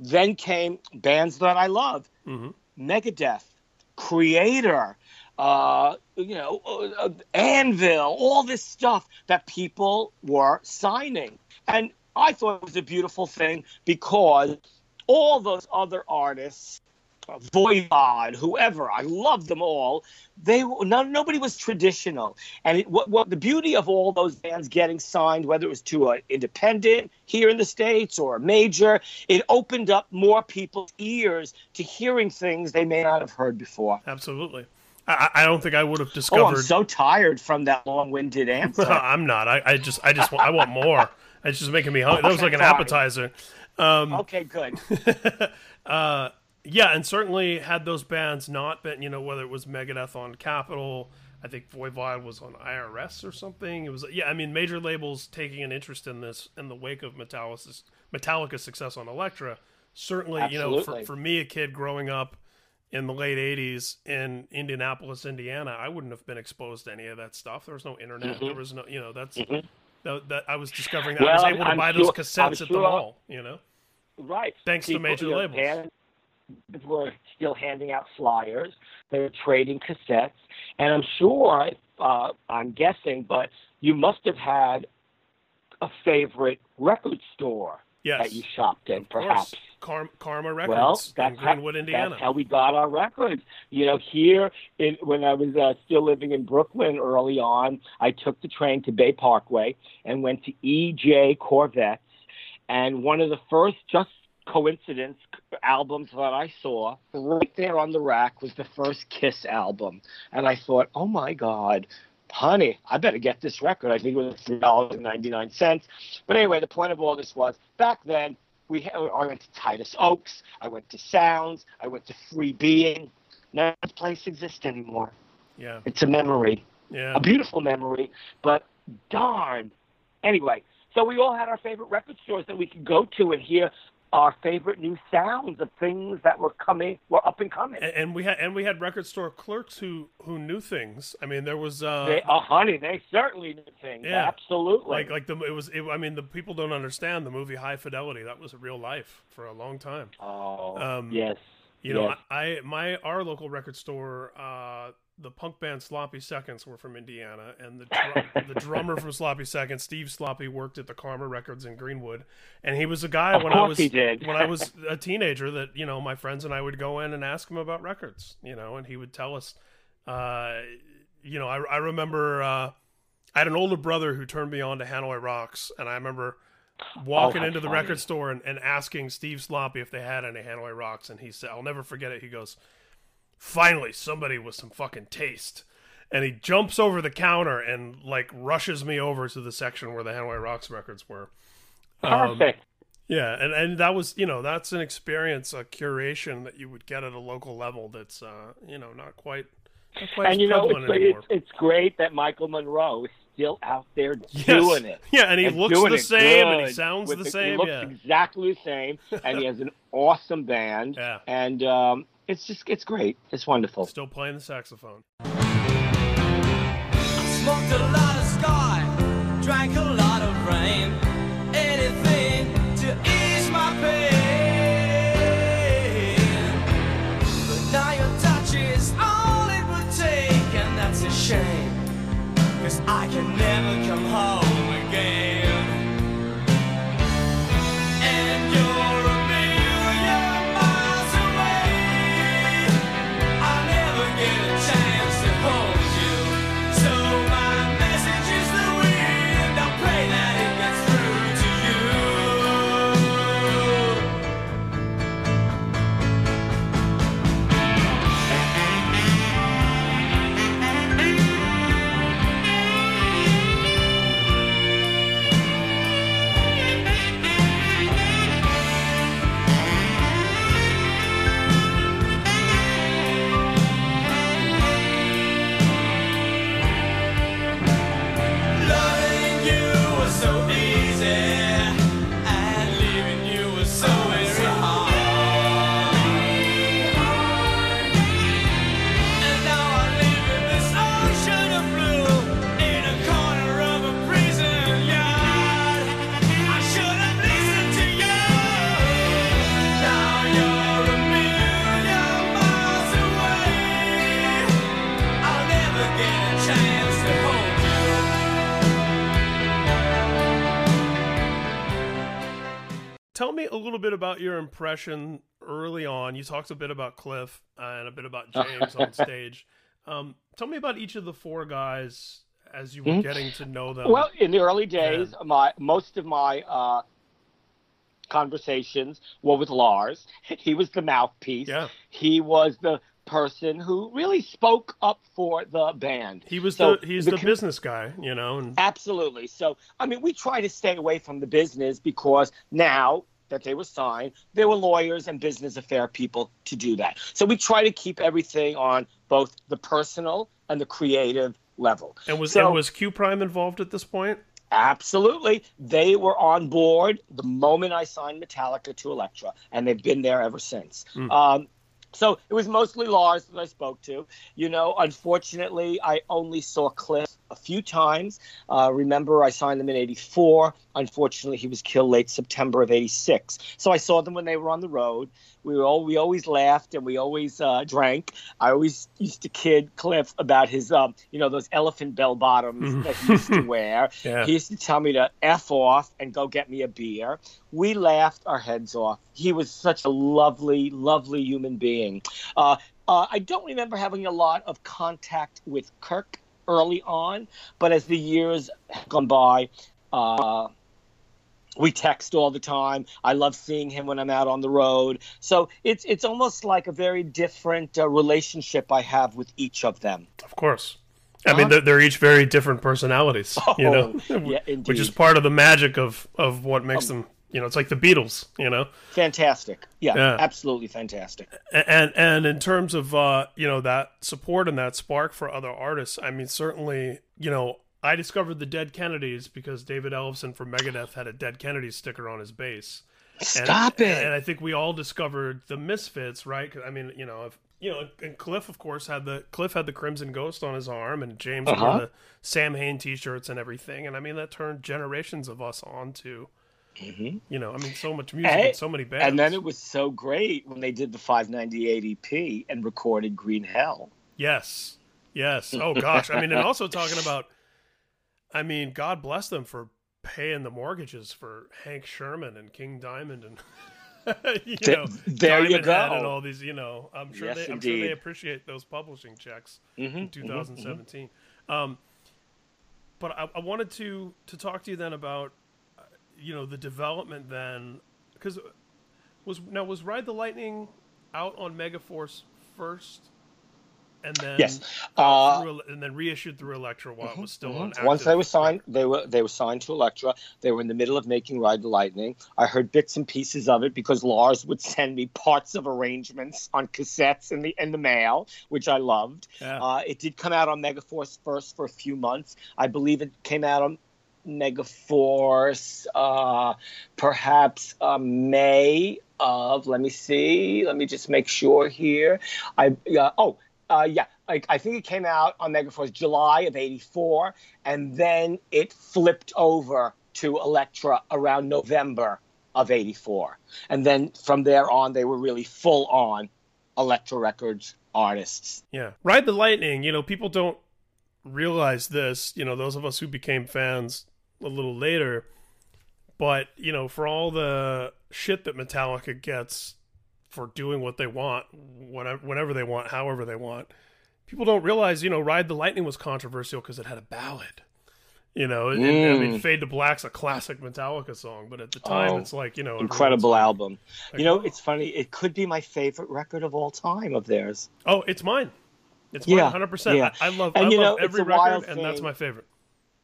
then came bands that I love. Mm-hmm. Megadeth, Kreator, uh, you know, uh, Anvil, all this stuff that people were signing. And I thought it was a beautiful thing because all those other artists, uh, Voivod, whoever, I love them all. They no, nobody was traditional, and it, what, what the beauty of all those bands getting signed, whether it was to an independent here in the states or a major, it opened up more people's ears to hearing things they may not have heard before. Absolutely. I, I don't think I would have discovered. Oh. I'm so tired from that long-winded (laughs) answer. I'm not. I, I just, I just, want, I want more. (laughs) It's just making me hungry. That was like an appetizer. Um, okay, good. (laughs) uh, yeah, and certainly had those bands not been, you know, whether it was Megadeth on Capitol, I think Voivod was on IRS or something. It was, yeah, I mean, major labels taking an interest in this in the wake of Metallica's, Metallica's success on Elektra. Certainly, you know, for, for me, a kid growing up in the late 80s in Indianapolis, Indiana, I wouldn't have been exposed to any of that stuff. There was no internet. Mhm. There was no, you know, that's Mhm. that, that I was discovering that I Well, was able to I'm buy sure- those cassettes at the mall, you know. Right. Thanks to major labels. bands were still handing out flyers. They were trading cassettes, and I'm sure, uh, I'm guessing, but you must have had a favorite record store Yes. that you shopped in, perhaps. Karma Well, Records in that's how, Greenwood, Indiana. that's how we got our records. You know, here in, when I was uh, still living in Brooklyn early on, I took the train to Bay Parkway and went to EJ Korvettes. And one of the first, just coincidence, albums that I saw right there on the rack was the first Kiss album. And I thought, oh my God, honey, I better get this record. I think it was three dollars and ninety nine cents. But anyway, the point of all this was back then we I went to Titus Oaks, I went to Sounds, I went to Free Being. None of this place exists anymore. yeah. It's a memory, Yeah. a beautiful memory, but darn. Anyway, so we all had our favorite record stores that we could go to and hear our favorite new sounds of things that were coming, were up and coming. And, and we had and we had record store clerks who who knew things. I mean, there was uh, they, oh, honey, they certainly knew things. yeah, Absolutely. Like like the it was. It, I mean, the people don't understand the movie High Fidelity. That was real life for a long time. Oh, Um, yes. You know. I, I my our local record store, uh, the punk band Sloppy Seconds were from Indiana, and the drum, (laughs) the drummer from Sloppy Seconds, Steve Sloppy, worked at the Karma Records in Greenwood, and he was a guy Of when I was when I was (laughs) a teenager that you know my friends and I would go in and ask him about records, you know, and he would tell us, uh, you know, I I remember uh, I had an older brother who turned me on to Hanoi Rocks, and I remember walking how into the funny. record store and, and asking Steve Sloppy if they had any Hanoi Rocks, and he said, "I'll never forget it." He goes, "Finally, somebody with some fucking taste." And he jumps over the counter and like rushes me over to the section where the Hanoi Rocks records were. Um, Perfect. yeah, and and that was you know that's an experience, a curation that you would get at a local level. That's uh you know not quite not quite as and you know, it's, anymore. it's, it's great that Michael Monroe is still out there Yes. doing it. Yeah, and he looks the same, and he sounds with the same. He looks yeah. exactly the same, and he (laughs) has an awesome band. Yeah. And um, it's just it's great. It's wonderful. Still playing the saxophone. I can never about your impression early on. You talked a bit about Cliff and a bit about James on (laughs) stage. Um, tell me about each of the four guys as you were Mhm. getting to know them. Well, in the early days, my most of my uh, conversations were with Lars. (laughs) He was the mouthpiece. Yeah. He was the person who really spoke up for the band. he was So the he's the, con- business guy, you know, and Absolutely. So, I mean, we try to stay away from the business because now that they were signed, there were lawyers and business affair people to do that. So we try to keep everything on both the personal and the creative level. and was So- and was Q Prime involved at this point? Absolutely. They were on board the moment I signed Metallica to Elektra, and they've been there ever since. Mm. Um, so it was mostly Lars that I spoke to. You know, unfortunately, I only saw Cliff a few times. Uh, remember, I signed them in 84. Unfortunately, he was killed late September of 86. So I saw them when they were on the road. We were all, we always laughed and we always uh, drank. I always used to kid Cliff about his, um, you know, those elephant bell bottoms Mhm. that he used to (laughs) wear. Yeah. He used to tell me to F off and go get me a beer. We laughed our heads off. He was such a lovely, lovely human being. Uh, uh, I don't remember having a lot of contact with Kirk early on, but as the years have gone by, uh, we text all the time. I love seeing him when I'm out on the road. So it's it's almost like a very different uh, relationship I have with each of them. Of course. I mean, they're, they're each very different personalities, you know, Oh, yeah, (laughs) which is part of the magic of of what makes them. You know, it's like the Beatles. You know, Fantastic. Yeah, Yeah. absolutely fantastic. And and in terms of uh, you know that support and that spark for other artists, I mean, certainly, you know, I discovered the Dead Kennedys because David Ellefson from Megadeth had a Dead Kennedys sticker on his bass. And- Stop it. And I think we all discovered the Misfits, right? I mean, you know, if, you know, and Cliff, of course, had the Cliff had the Crimson Ghost on his arm, and James Uh-huh. wore the Samhain T-shirts and everything. And I mean, that turned generations of us on Mhm. You know, I mean, so much music And- and so many bands. And then it was so great when they did the 598 EP and recorded Green Hell. Yes. Yes. Oh gosh. I mean, and also talking about I mean, God bless them for paying the mortgages for Hank Shermann and King Diamond and (laughs) you Th- know there you Diamond Head go. and all these, you know, I'm sure Yes, they I'm sure they appreciate those publishing checks Mhm, in mhm, 2017. Um but I, I wanted to to talk to you then about you know the development then because was now was Ride the Lightning out on Megaforce first, and then Yes. uh, through, and then reissued through Elektra while it was still on. Mhm. Once active- they were signed, they were they were signed to Elektra. They were in the middle of making Ride the Lightning. I heard bits and pieces of it because Lars would send me parts of arrangements on cassettes in the in the mail, which I loved. Yeah. Uh, it did come out on Megaforce first for a few months. I believe it came out on Megaforce, uh, perhaps uh, May of. Let me see. Let me just make sure here. I uh, oh uh, yeah. I, I think it came out on Megaforce July of '84, and then it flipped over to Elektra around November of '84, and then from there on, they were really full on Elektra Records artists. Yeah, Ride the Lightning. You know, people don't realize this. You know, those of us who became fans a little later, but you know, for all the shit that Metallica gets for doing what they want, whenever, whenever they want, however they want, people don't realize. You know, Ride the Lightning was controversial because it had a ballad. You know, and- and, I mean, Mm. Fade to Black's a classic Metallica song, but at the time, Oh, it's like you know, incredible album. like, you know, it's funny. It could be my favorite record of all time of theirs. Oh, it's mine. It's Yeah, hundred percent. I love, And, I love know, every record, and that's my favorite.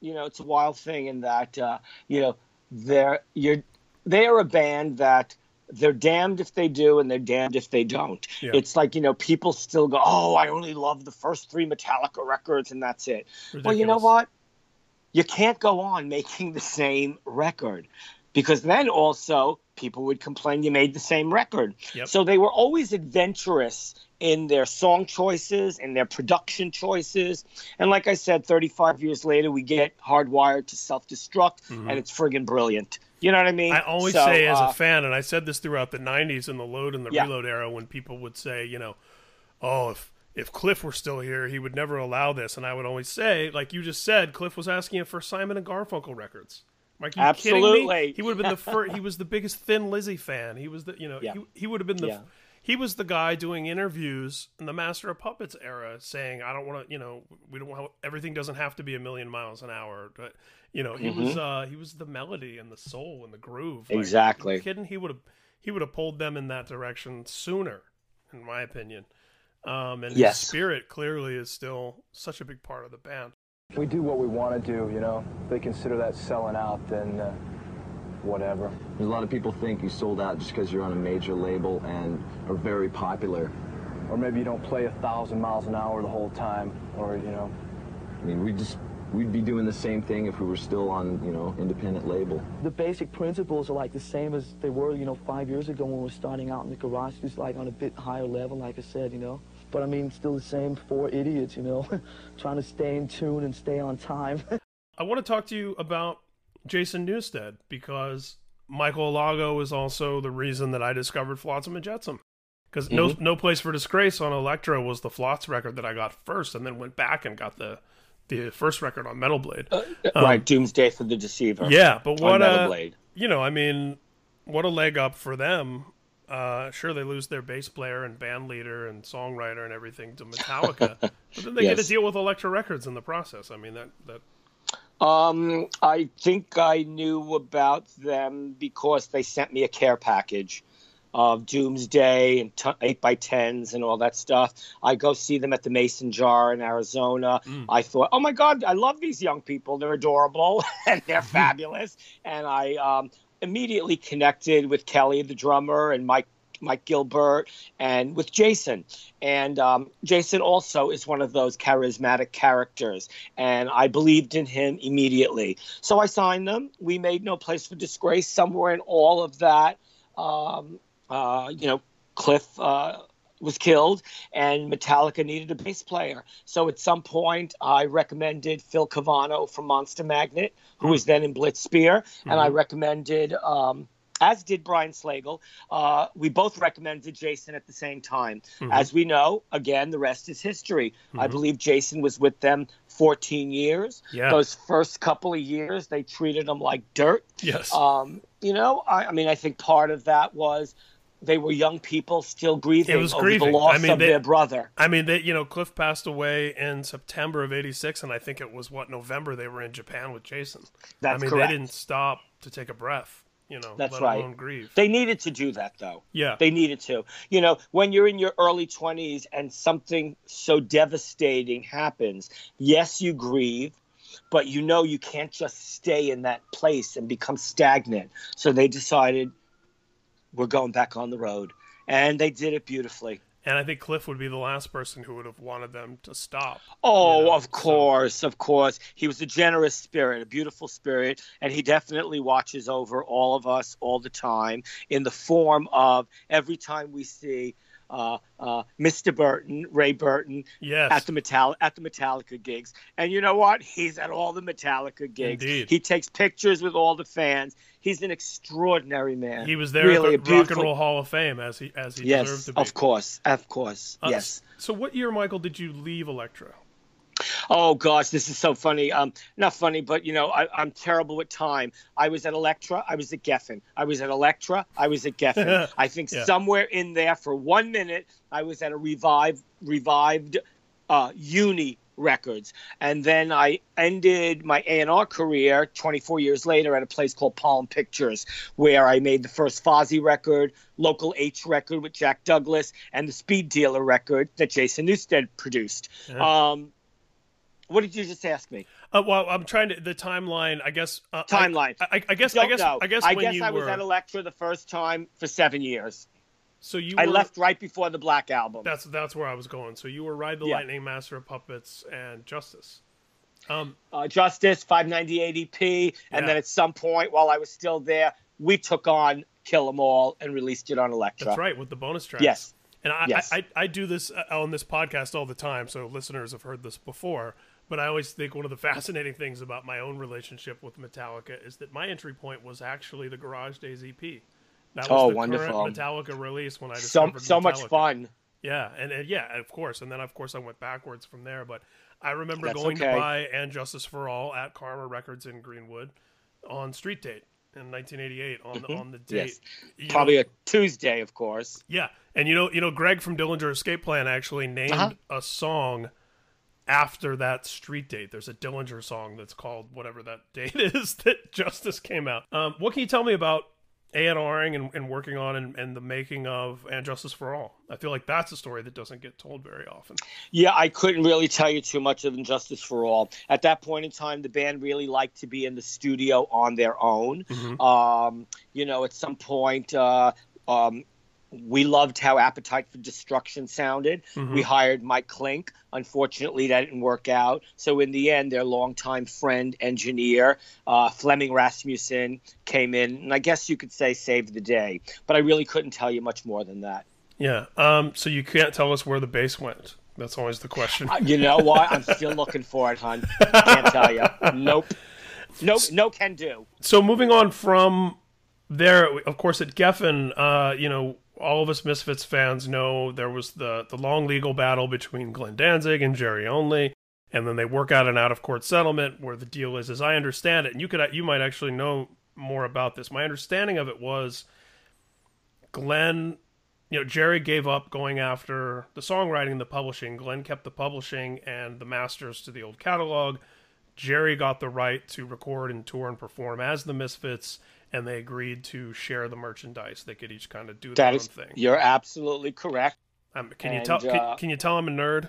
You know, it's a wild thing in that uh, you know they're you're they are a band that they're damned if they do and they're damned if they don't. Yeah. It's like you know people still go, oh, I only love the first three Metallica records and that's it. Well, you know what? You can't go on making the same record because then also people would complain you made the same record. Yep. So they were always adventurous in their song choices and their production choices. And like I said, 35 years later, we get hardwired to self destruct, Mhm. and it's friggin' brilliant. You know what I mean? I always So, say as uh, a fan, and I said this throughout the '90s and the load and the Yeah. reload era, when people would say, you know, oh, if if Cliff were still here, he would never allow this, and I would always say, like you just said, Cliff was asking for Simon and Garfunkel records. Like, are you kidding me? Absolutely. He would have been the first. He was the biggest Thin Lizzy fan. He was the, you know, Yeah. he, he would have been the. Yeah. He was the guy doing interviews in the Master of Puppets era, saying, "I don't want to, you know, we don't want everything doesn't have to be a million miles an hour." But you know, he was Mhm. uh, he was the melody and the soul and the groove. Like, Exactly. kidding? He would have he would have pulled them in that direction sooner, in my opinion. Um, and Yes. his spirit clearly is still such a big part of the band. We do what we want to do, you know. If they consider that selling out, then uh, whatever. A lot of people think you sold out just because you're on a major label and are very popular. Or maybe you don't play a thousand miles an hour the whole time, or you know. I mean, we just we'd be doing the same thing if we were still on, you know, independent label. The basic principles are like the same as they were, you know, five years ago when we were starting out in the garage, just like on a bit higher level, like I said, you know. But I mean, still the same four idiots, you know, (laughs) trying to stay in tune and stay on time. (laughs) I want to talk to you about Jason Newsted because Michael Alago is also the reason that I discovered Flotsam and Jetsam. Because no, Mhm. no place for disgrace on Elektra was the Flots record that I got first, and then went back and got the the first record on Metal Blade. Um, right, Doomsday for the Deceiver. Yeah, but on what Metal a Blade. you know, I mean, what a leg up for them. Uh, sure, they lose their bass player and band leader and songwriter and everything to Metallica, (laughs) but then they get to deal with Elektra Records in the process. I mean, that that Um, I think I knew about them because they sent me a care package of Doomsday and t- 8 by 10s and all that stuff. I go see them at the Mason Jar in Arizona. I thought, oh my God, I love these young people. They're adorable (laughs) and they're fabulous. And I um, immediately connected with Kelly, the drummer, and Mike. Mike Gilbert and with Jason. And um, Jason also is one of those charismatic characters. And I believed in him immediately. So I signed them. We made No Place for Disgrace somewhere in all of that. Um, uh, you know, Cliff uh, was killed, and Metallica needed a bass player. So at some point, I recommended Phil Caivano from Monster Magnet, who was then in Blitzspeer, and I Mhm. recommended. Um, as did Brian Slagel. Uh, we both recommended Jason at the same time. Mhm. As we know, again, the rest is history. I Mhm. believe Jason was with them 14 years. Yeah. Those first couple of years, they treated him like dirt. Yes. Um, you know, I, I mean, I think part of that was they were young people still grieving It was over grieving. the loss I mean, of they, their brother. I mean, they, you know, Cliff passed away in September of '86, and I think it was what November they were in Japan with Jason. That's I mean, correct. they didn't stop to take a breath. You know, That's let right. alone grieve. They needed to do that, though. Yeah. They needed to. You know, when you're in your early 20s and something so devastating happens, yes, you grieve, but you know you can't just stay in that place and become stagnant. So they decided, we're going back on the road. And they did it beautifully. And I think Cliff would be the last person who would have wanted them to stop. Oh, of course, of course. He was a generous spirit, a beautiful spirit, and he definitely watches over all of us all the time in the form of every time we see uh, uh, Mr. Burton, Ray Burton, Yes. at the Metal at the Metallica gigs. And you know what? He's at all the Metallica gigs. Indeed. He takes pictures with all the fans. He's an extraordinary man. He was there really at the Rock and Roll Hall of Fame as he as he Yes, deserved to be. of course, of course, Uh, yes. So, what year, Michael, did you leave Elektra? Oh gosh, this is so funny. Um, not funny, but you know, I, I'm terrible with time. I was at Elektra. I was at Geffen. I was at Elektra. I was at Geffen. (laughs) I think Yeah. somewhere in there for one minute, I was at a revived, revived, uh, Uni Records, and then I ended my A&R career 24 years later at a place called Palm Pictures, where I made the first Fozzy record, Local H record with Jack Douglas, and the Speed Dealer record that Jason Newsted produced. Yeah. Um, what did you just ask me? Uh, well, I'm trying to the timeline. I guess uh, Timeline. I, I, I guess. I guess. know. I guess. I guess I was were, at Elektra the first time for seven years. So you. I were- left right before the Black Album. That's that's where I was going. So you were Ride the Yeah. Lightning, Master of Puppets, and Justice. Um, uh, Justice, 598EP, and Yeah. then at some point while I was still there, we took on Kill 'Em All and released it on Elektra. That's right, with the bonus tracks. Yes. And I, Yes. I, I, I do this uh, on this podcast all the time, so listeners have heard this before. But I always think one of the (laughs) fascinating things about my own relationship with Metallica is that my entry point was actually the Garage Days EP. That was Oh, the wonderful. current Metallica release when I So, discovered so much Metallica. fun. Yeah, and, and yeah, of course, and then of course I went backwards from there. But I remember That's going okay. to buy "And Justice for All" at Karma Records in Greenwood on Street Date in 1988 on the, Mhm. on the date. Yes. Probably know- a Tuesday, of course. yeah, and you know, you know, Greg from Dillinger Escape Plan actually named Uh-huh. a song after that street date. There's a Dillinger song that's called whatever that (laughs) date is that Justice came out. Um, what can you tell me about A&Ring and, and working on and, and the making of And Justice for All? I feel like that's a story that doesn't get told very often. Yeah, I couldn't really tell you too much of And Justice for All. At that point in time, the band really liked to be in the studio on their own. Mm-hmm. Um, you know, at some point, uh, um, we loved how Appetite for Destruction sounded. Mhm. We hired Mike Clink. Unfortunately, that didn't work out. So in the end, their longtime friend, engineer uh, Flemming Rasmussen, came in, and I guess you could say saved the day. But I really couldn't tell you much more than that. Yeah. Um, so you can't tell us where the bass went. That's always the question. Uh, You know what? I'm still looking for it, hon. Can't tell you. Nope. Nope. No can do. so moving on from there, of course, at Geffen, uh, you know, all of us Misfits fans know there was the the long legal battle between Glenn Danzig and Jerry Only, and then they work out an out of court settlement where the deal is, as I understand it, and you could you might actually know more about this. My understanding of it was Glenn, you know, Jerry gave up going after the songwriting and the publishing. Glenn kept the publishing and the masters to the old catalog. Jerry got the right to record and tour and perform as the Misfits, and they agreed to share the merchandise. They could each kind of do their That own is, thing. you're absolutely correct. Um, can you tell? uh, can, can you tell I'm a nerd?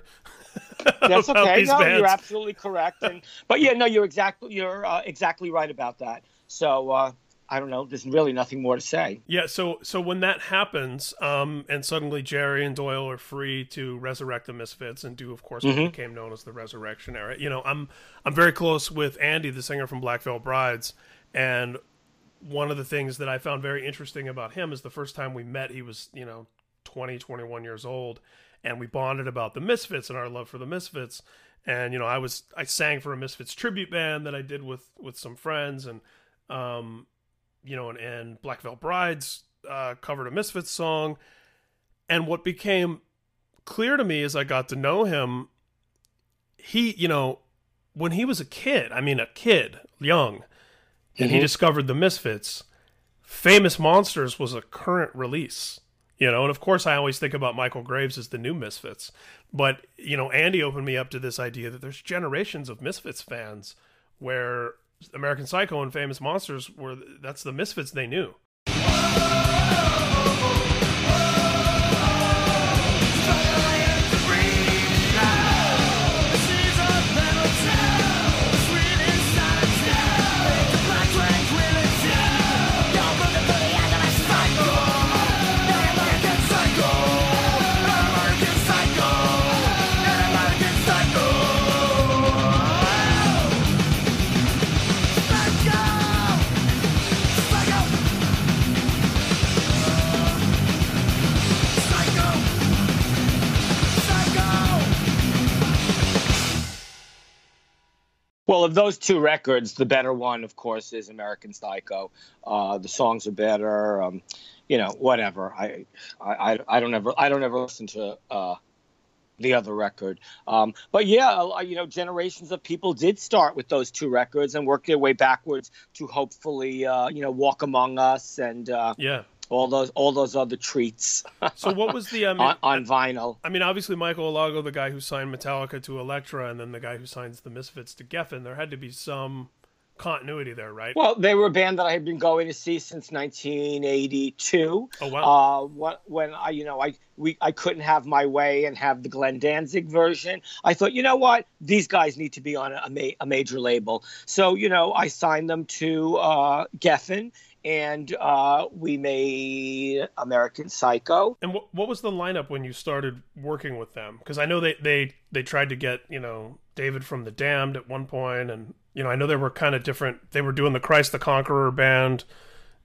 (laughs) That's okay. No, bands? you're absolutely correct. And but yeah, no, you're exactly you're uh, exactly right about that. So uh, I don't know. There's really nothing more to say. Yeah, so so when that happens, um, and suddenly Jerry and Doyle are free to resurrect the Misfits and do, of course, what Mhm. became known as the Resurrection Era. You know, I'm I'm very close with Andy, the singer from Black Veil Brides, and one of the things that I found very interesting about him is the first time we met, he was you know 20, 21 years old, and we bonded about the Misfits and our love for the Misfits. And you know, I was I sang for a Misfits tribute band that I did with with some friends, and um, you know, and, and Black Veil Brides uh, covered a Misfits song. And what became clear to me as I got to know him, he, you know, when he was a kid, I mean, a kid, young, and he Mhm. discovered the Misfits, Famous Monsters was a current release. You know, and of course, I always think about Michael Graves as the new Misfits. But, you know, Andy opened me up to this idea that there's generations of Misfits fans where American Psycho and Famous Monsters were that's the Misfits they knew. Well, of those two records, the better one, of course, is American Psycho. Uh, the songs are better. Um, you know, whatever. I, I, I- don't ever, I don't ever listen to uh, the other record. Um, but yeah, you know, generations of people did start with those two records and work their way backwards to hopefully, uh, you know, Walk Among Us and uh, Yeah. All those, all those other treats. So what was the (laughs) um, on, on vinyl? I mean, obviously Michael Alago, the guy who signed Metallica to Elektra, and then the guy who signs the Misfits to Geffen. There had to be some continuity there, right? Well, they were a band that I had been going to see since 1982. Oh, wow. Uh, when I, you know, I we I couldn't have my way and have the Glenn Danzig version. I thought, you know what, these guys need to be on a, ma- a major label. So, you know, I signed them to uh, Geffen, and uh, we made American Psycho. And what what was the lineup when you started working with them? Because I know they, they they tried to get you know David from the Damned at one point, and you know I know they were kind of different. They were doing the Christ the Conqueror band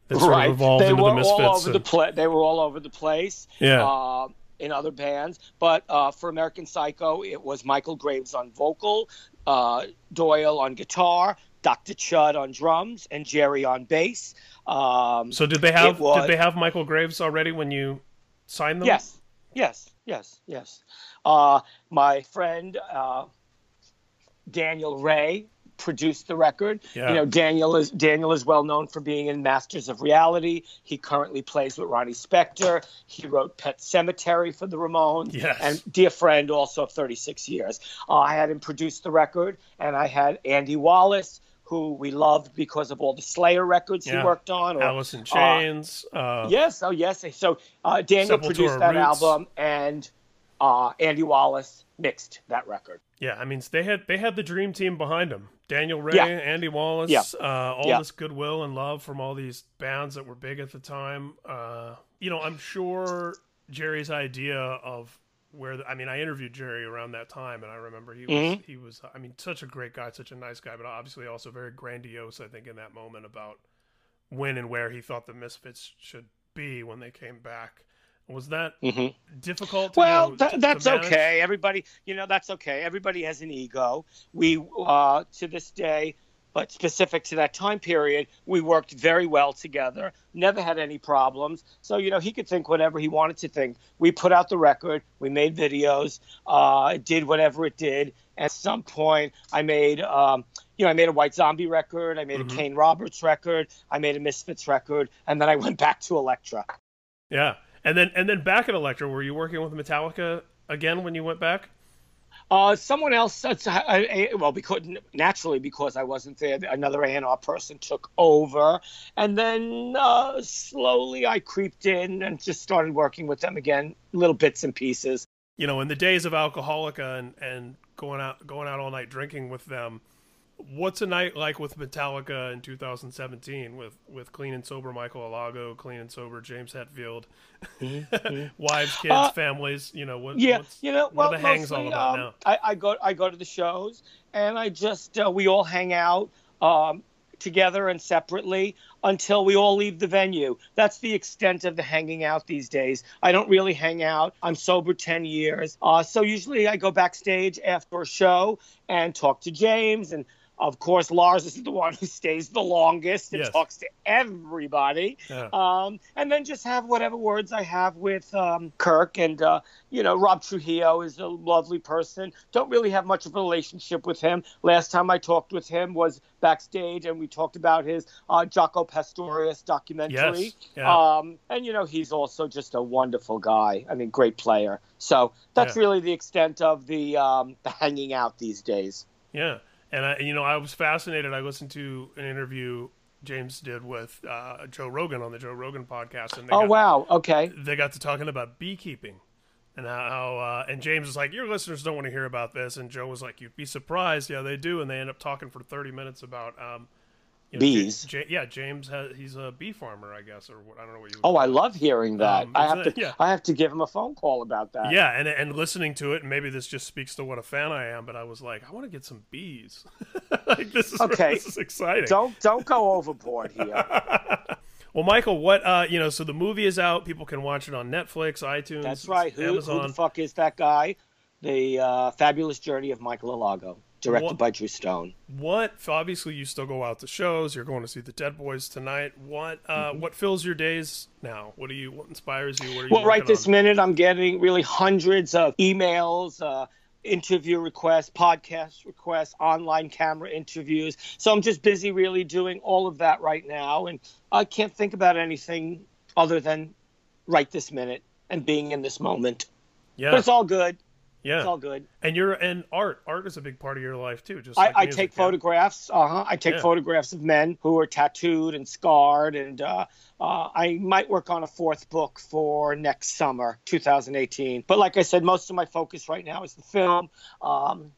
that sort right. of evolved they into were the Misfits. all over the and- pla- They were all over the place. Yeah. Uh, in other bands, but uh, for American Psycho, it was Michael Graves on vocal, uh, Doyle on guitar, Dr. Chud on drums, and Jerry on bass. Um, so did they have was- did they have Michael Graves already when you signed them? Yes, yes, yes, yes. Uh, my friend uh, Daniel Rey produced the record. Yeah. You know, Daniel is Daniel is well known for being in Masters of Reality. He currently plays with Ronnie Spector. He wrote Pet Sematary for the Ramones. Yes. And dear friend, also of 36 years. Uh, I had him produce the record, and I had Andy Wallace. Who we loved because of all the Slayer records Yeah. he worked on, or Alice in uh, Chains. Uh, yes, oh yes. So uh, Daniel produced that Roots. album, and uh, Andy Wallace mixed that record. Yeah, I mean they had they had the dream team behind them. Daniel Rey, Yeah. Andy Wallace, Yeah. uh, all this goodwill and love from all these bands that were big at the time. Uh, you know, I'm sure Jerry's idea of where the, I mean, I interviewed Jerry around that time, and I remember he was Mhm. he was I mean such a great guy, such a nice guy, but obviously also very grandiose. I think in that moment about when and where he thought the Misfits should be when they came back. Was that Mhm. difficult? To, Well, to- that's okay. Everybody, you know, that's okay. Everybody has an ego. We, uh, to this day, but specific to that time period, we worked very well together. Never had any problems. So, you know, he could think whatever he wanted to think. We put out the record. We made videos. Uh, did whatever it did. At some point, I made, um, you know, I made a White Zombie record. I made Mhm. a Kane Roberts record. I made a Misfits record, and then I went back to Elektra. Yeah, and then and then back at Elektra, were you working with Metallica again when you went back? Uh, someone else, uh, well, because naturally because I wasn't there, another A&R person took over, and then uh, slowly I creeped in and just started working with them again, little bits and pieces. You know, in the days of Alcoholica and and going out going out all night drinking with them. What's a night like with Metallica in 2017 with with clean and sober Michael Alago, clean and sober James Hetfield, (laughs) wives, kids, Uh, families? You know what? yeah, what's, you know, what well, are the hangs all about um, now? I, I go, I go to the shows, and I just uh, we all hang out. Um, together and separately until we all leave the venue. That's the extent of the hanging out these days. I don't really hang out. I'm sober 10 years. Uh, so usually I go backstage after a show and talk to James. And of course, Lars is the one who stays the longest and Yes. talks to everybody. Yeah. Um, and then just have whatever words I have with um, Kirk. And, uh, you know, Rob Trujillo is a lovely person. Don't really have much of a relationship with him. Last time I talked with him was backstage, and we talked about his uh, Jaco Pastorius documentary. Yes, yeah. Um, and, you know, he's also just a wonderful guy. I mean, great player. So that's Yeah. really the extent of the, um, the hanging out these days. Yeah, and I, you know, I was fascinated. I listened to an interview James did with uh, Joe Rogan on the Joe Rogan podcast, and they Oh, got, wow. Okay. they got to talking about beekeeping and how uh, and James was like, "Your listeners don't want to hear about this," and Joe was like, "You'd be surprised." Yeah, they do, and they end up talking for thirty minutes about um, you know, Bees. Ja- yeah, James has he's a bee farmer, I guess, or what, I don't know what you. would Oh, I love hearing that. Um, I have a- to. yeah. I have to give him a phone call about that. Yeah, and and listening to it, and maybe this just speaks to what a fan I am, but I was like, I want to get some bees. (laughs) like this is Okay. this is exciting. Don't don't go overboard here. (laughs) Well, Michael, what uh, you know? So the movie is out. People can watch it on Netflix, iTunes. That's right. Who, who the fuck is that guy? The uh, Fabulous Journey of Michael Alago, directed What- by Drew Stone. What? Obviously, you still go out to shows. You're going to see the Dead Boys tonight. What? Uh, What fills your days now? What do you? What inspires you? What are you? Mm-hmm. Well, right this on? minute, I'm getting really hundreds of emails, uh, interview requests, podcast requests, online camera interviews. So I'm just busy really doing all of that right now. And I can't think about anything other than right this minute and being in this moment. Yeah. But it's all good. Yeah. It's all good. And you're and art. Art is a big part of your life too. Just I, like I music, take yeah. photographs. Uh huh. I take Yeah. photographs of men who are tattooed and scarred, and uh, uh, I might work on a fourth book for next summer, 2018. But like I said, most of my focus right now is the film. Um,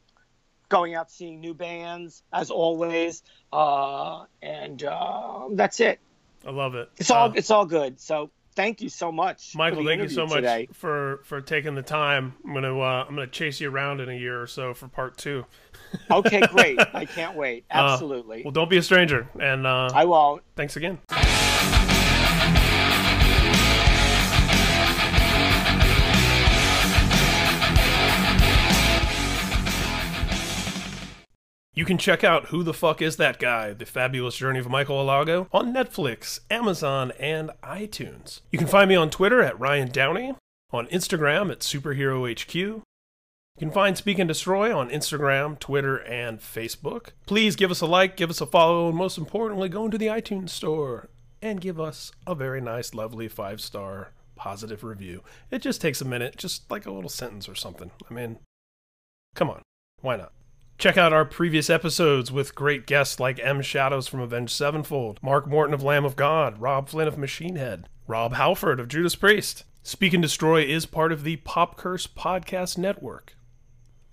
going out seeing new bands as always, uh, and uh, that's it. I love it. It's all Uh, it's all good. So thank you so much, Michael, thank you so much today. for for taking the time. I'm gonna uh, I'm gonna chase you around in a year or so for part two. Okay, great. (laughs) I can't wait. Uh, Absolutely. well, don't be a stranger, and uh, I won't. Thanks again. You can check out Who the Fuck Is That Guy? The Fabulous Journey of Michael Alago on Netflix, Amazon, and iTunes. You can find me on Twitter at Ryan Downey, on Instagram at SuperheroHQ. You can find Speak and Destroy on Instagram, Twitter, and Facebook. Please give us a like, give us a follow, and most importantly, go into the iTunes store and give us a very nice, lovely five star positive review. It just takes a minute, just like a little sentence or something. I mean, come on, why not? Check out our previous episodes with great guests like M. Shadows from Avenged Sevenfold, Mark Morton of Lamb of God, Robb Flynn of Machine Head, Rob Halford of Judas Priest. Speak and Destroy is part of the Pop Curse Podcast Network.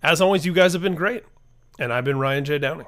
As always, you guys have been great, and I've been Ryan J. Downey.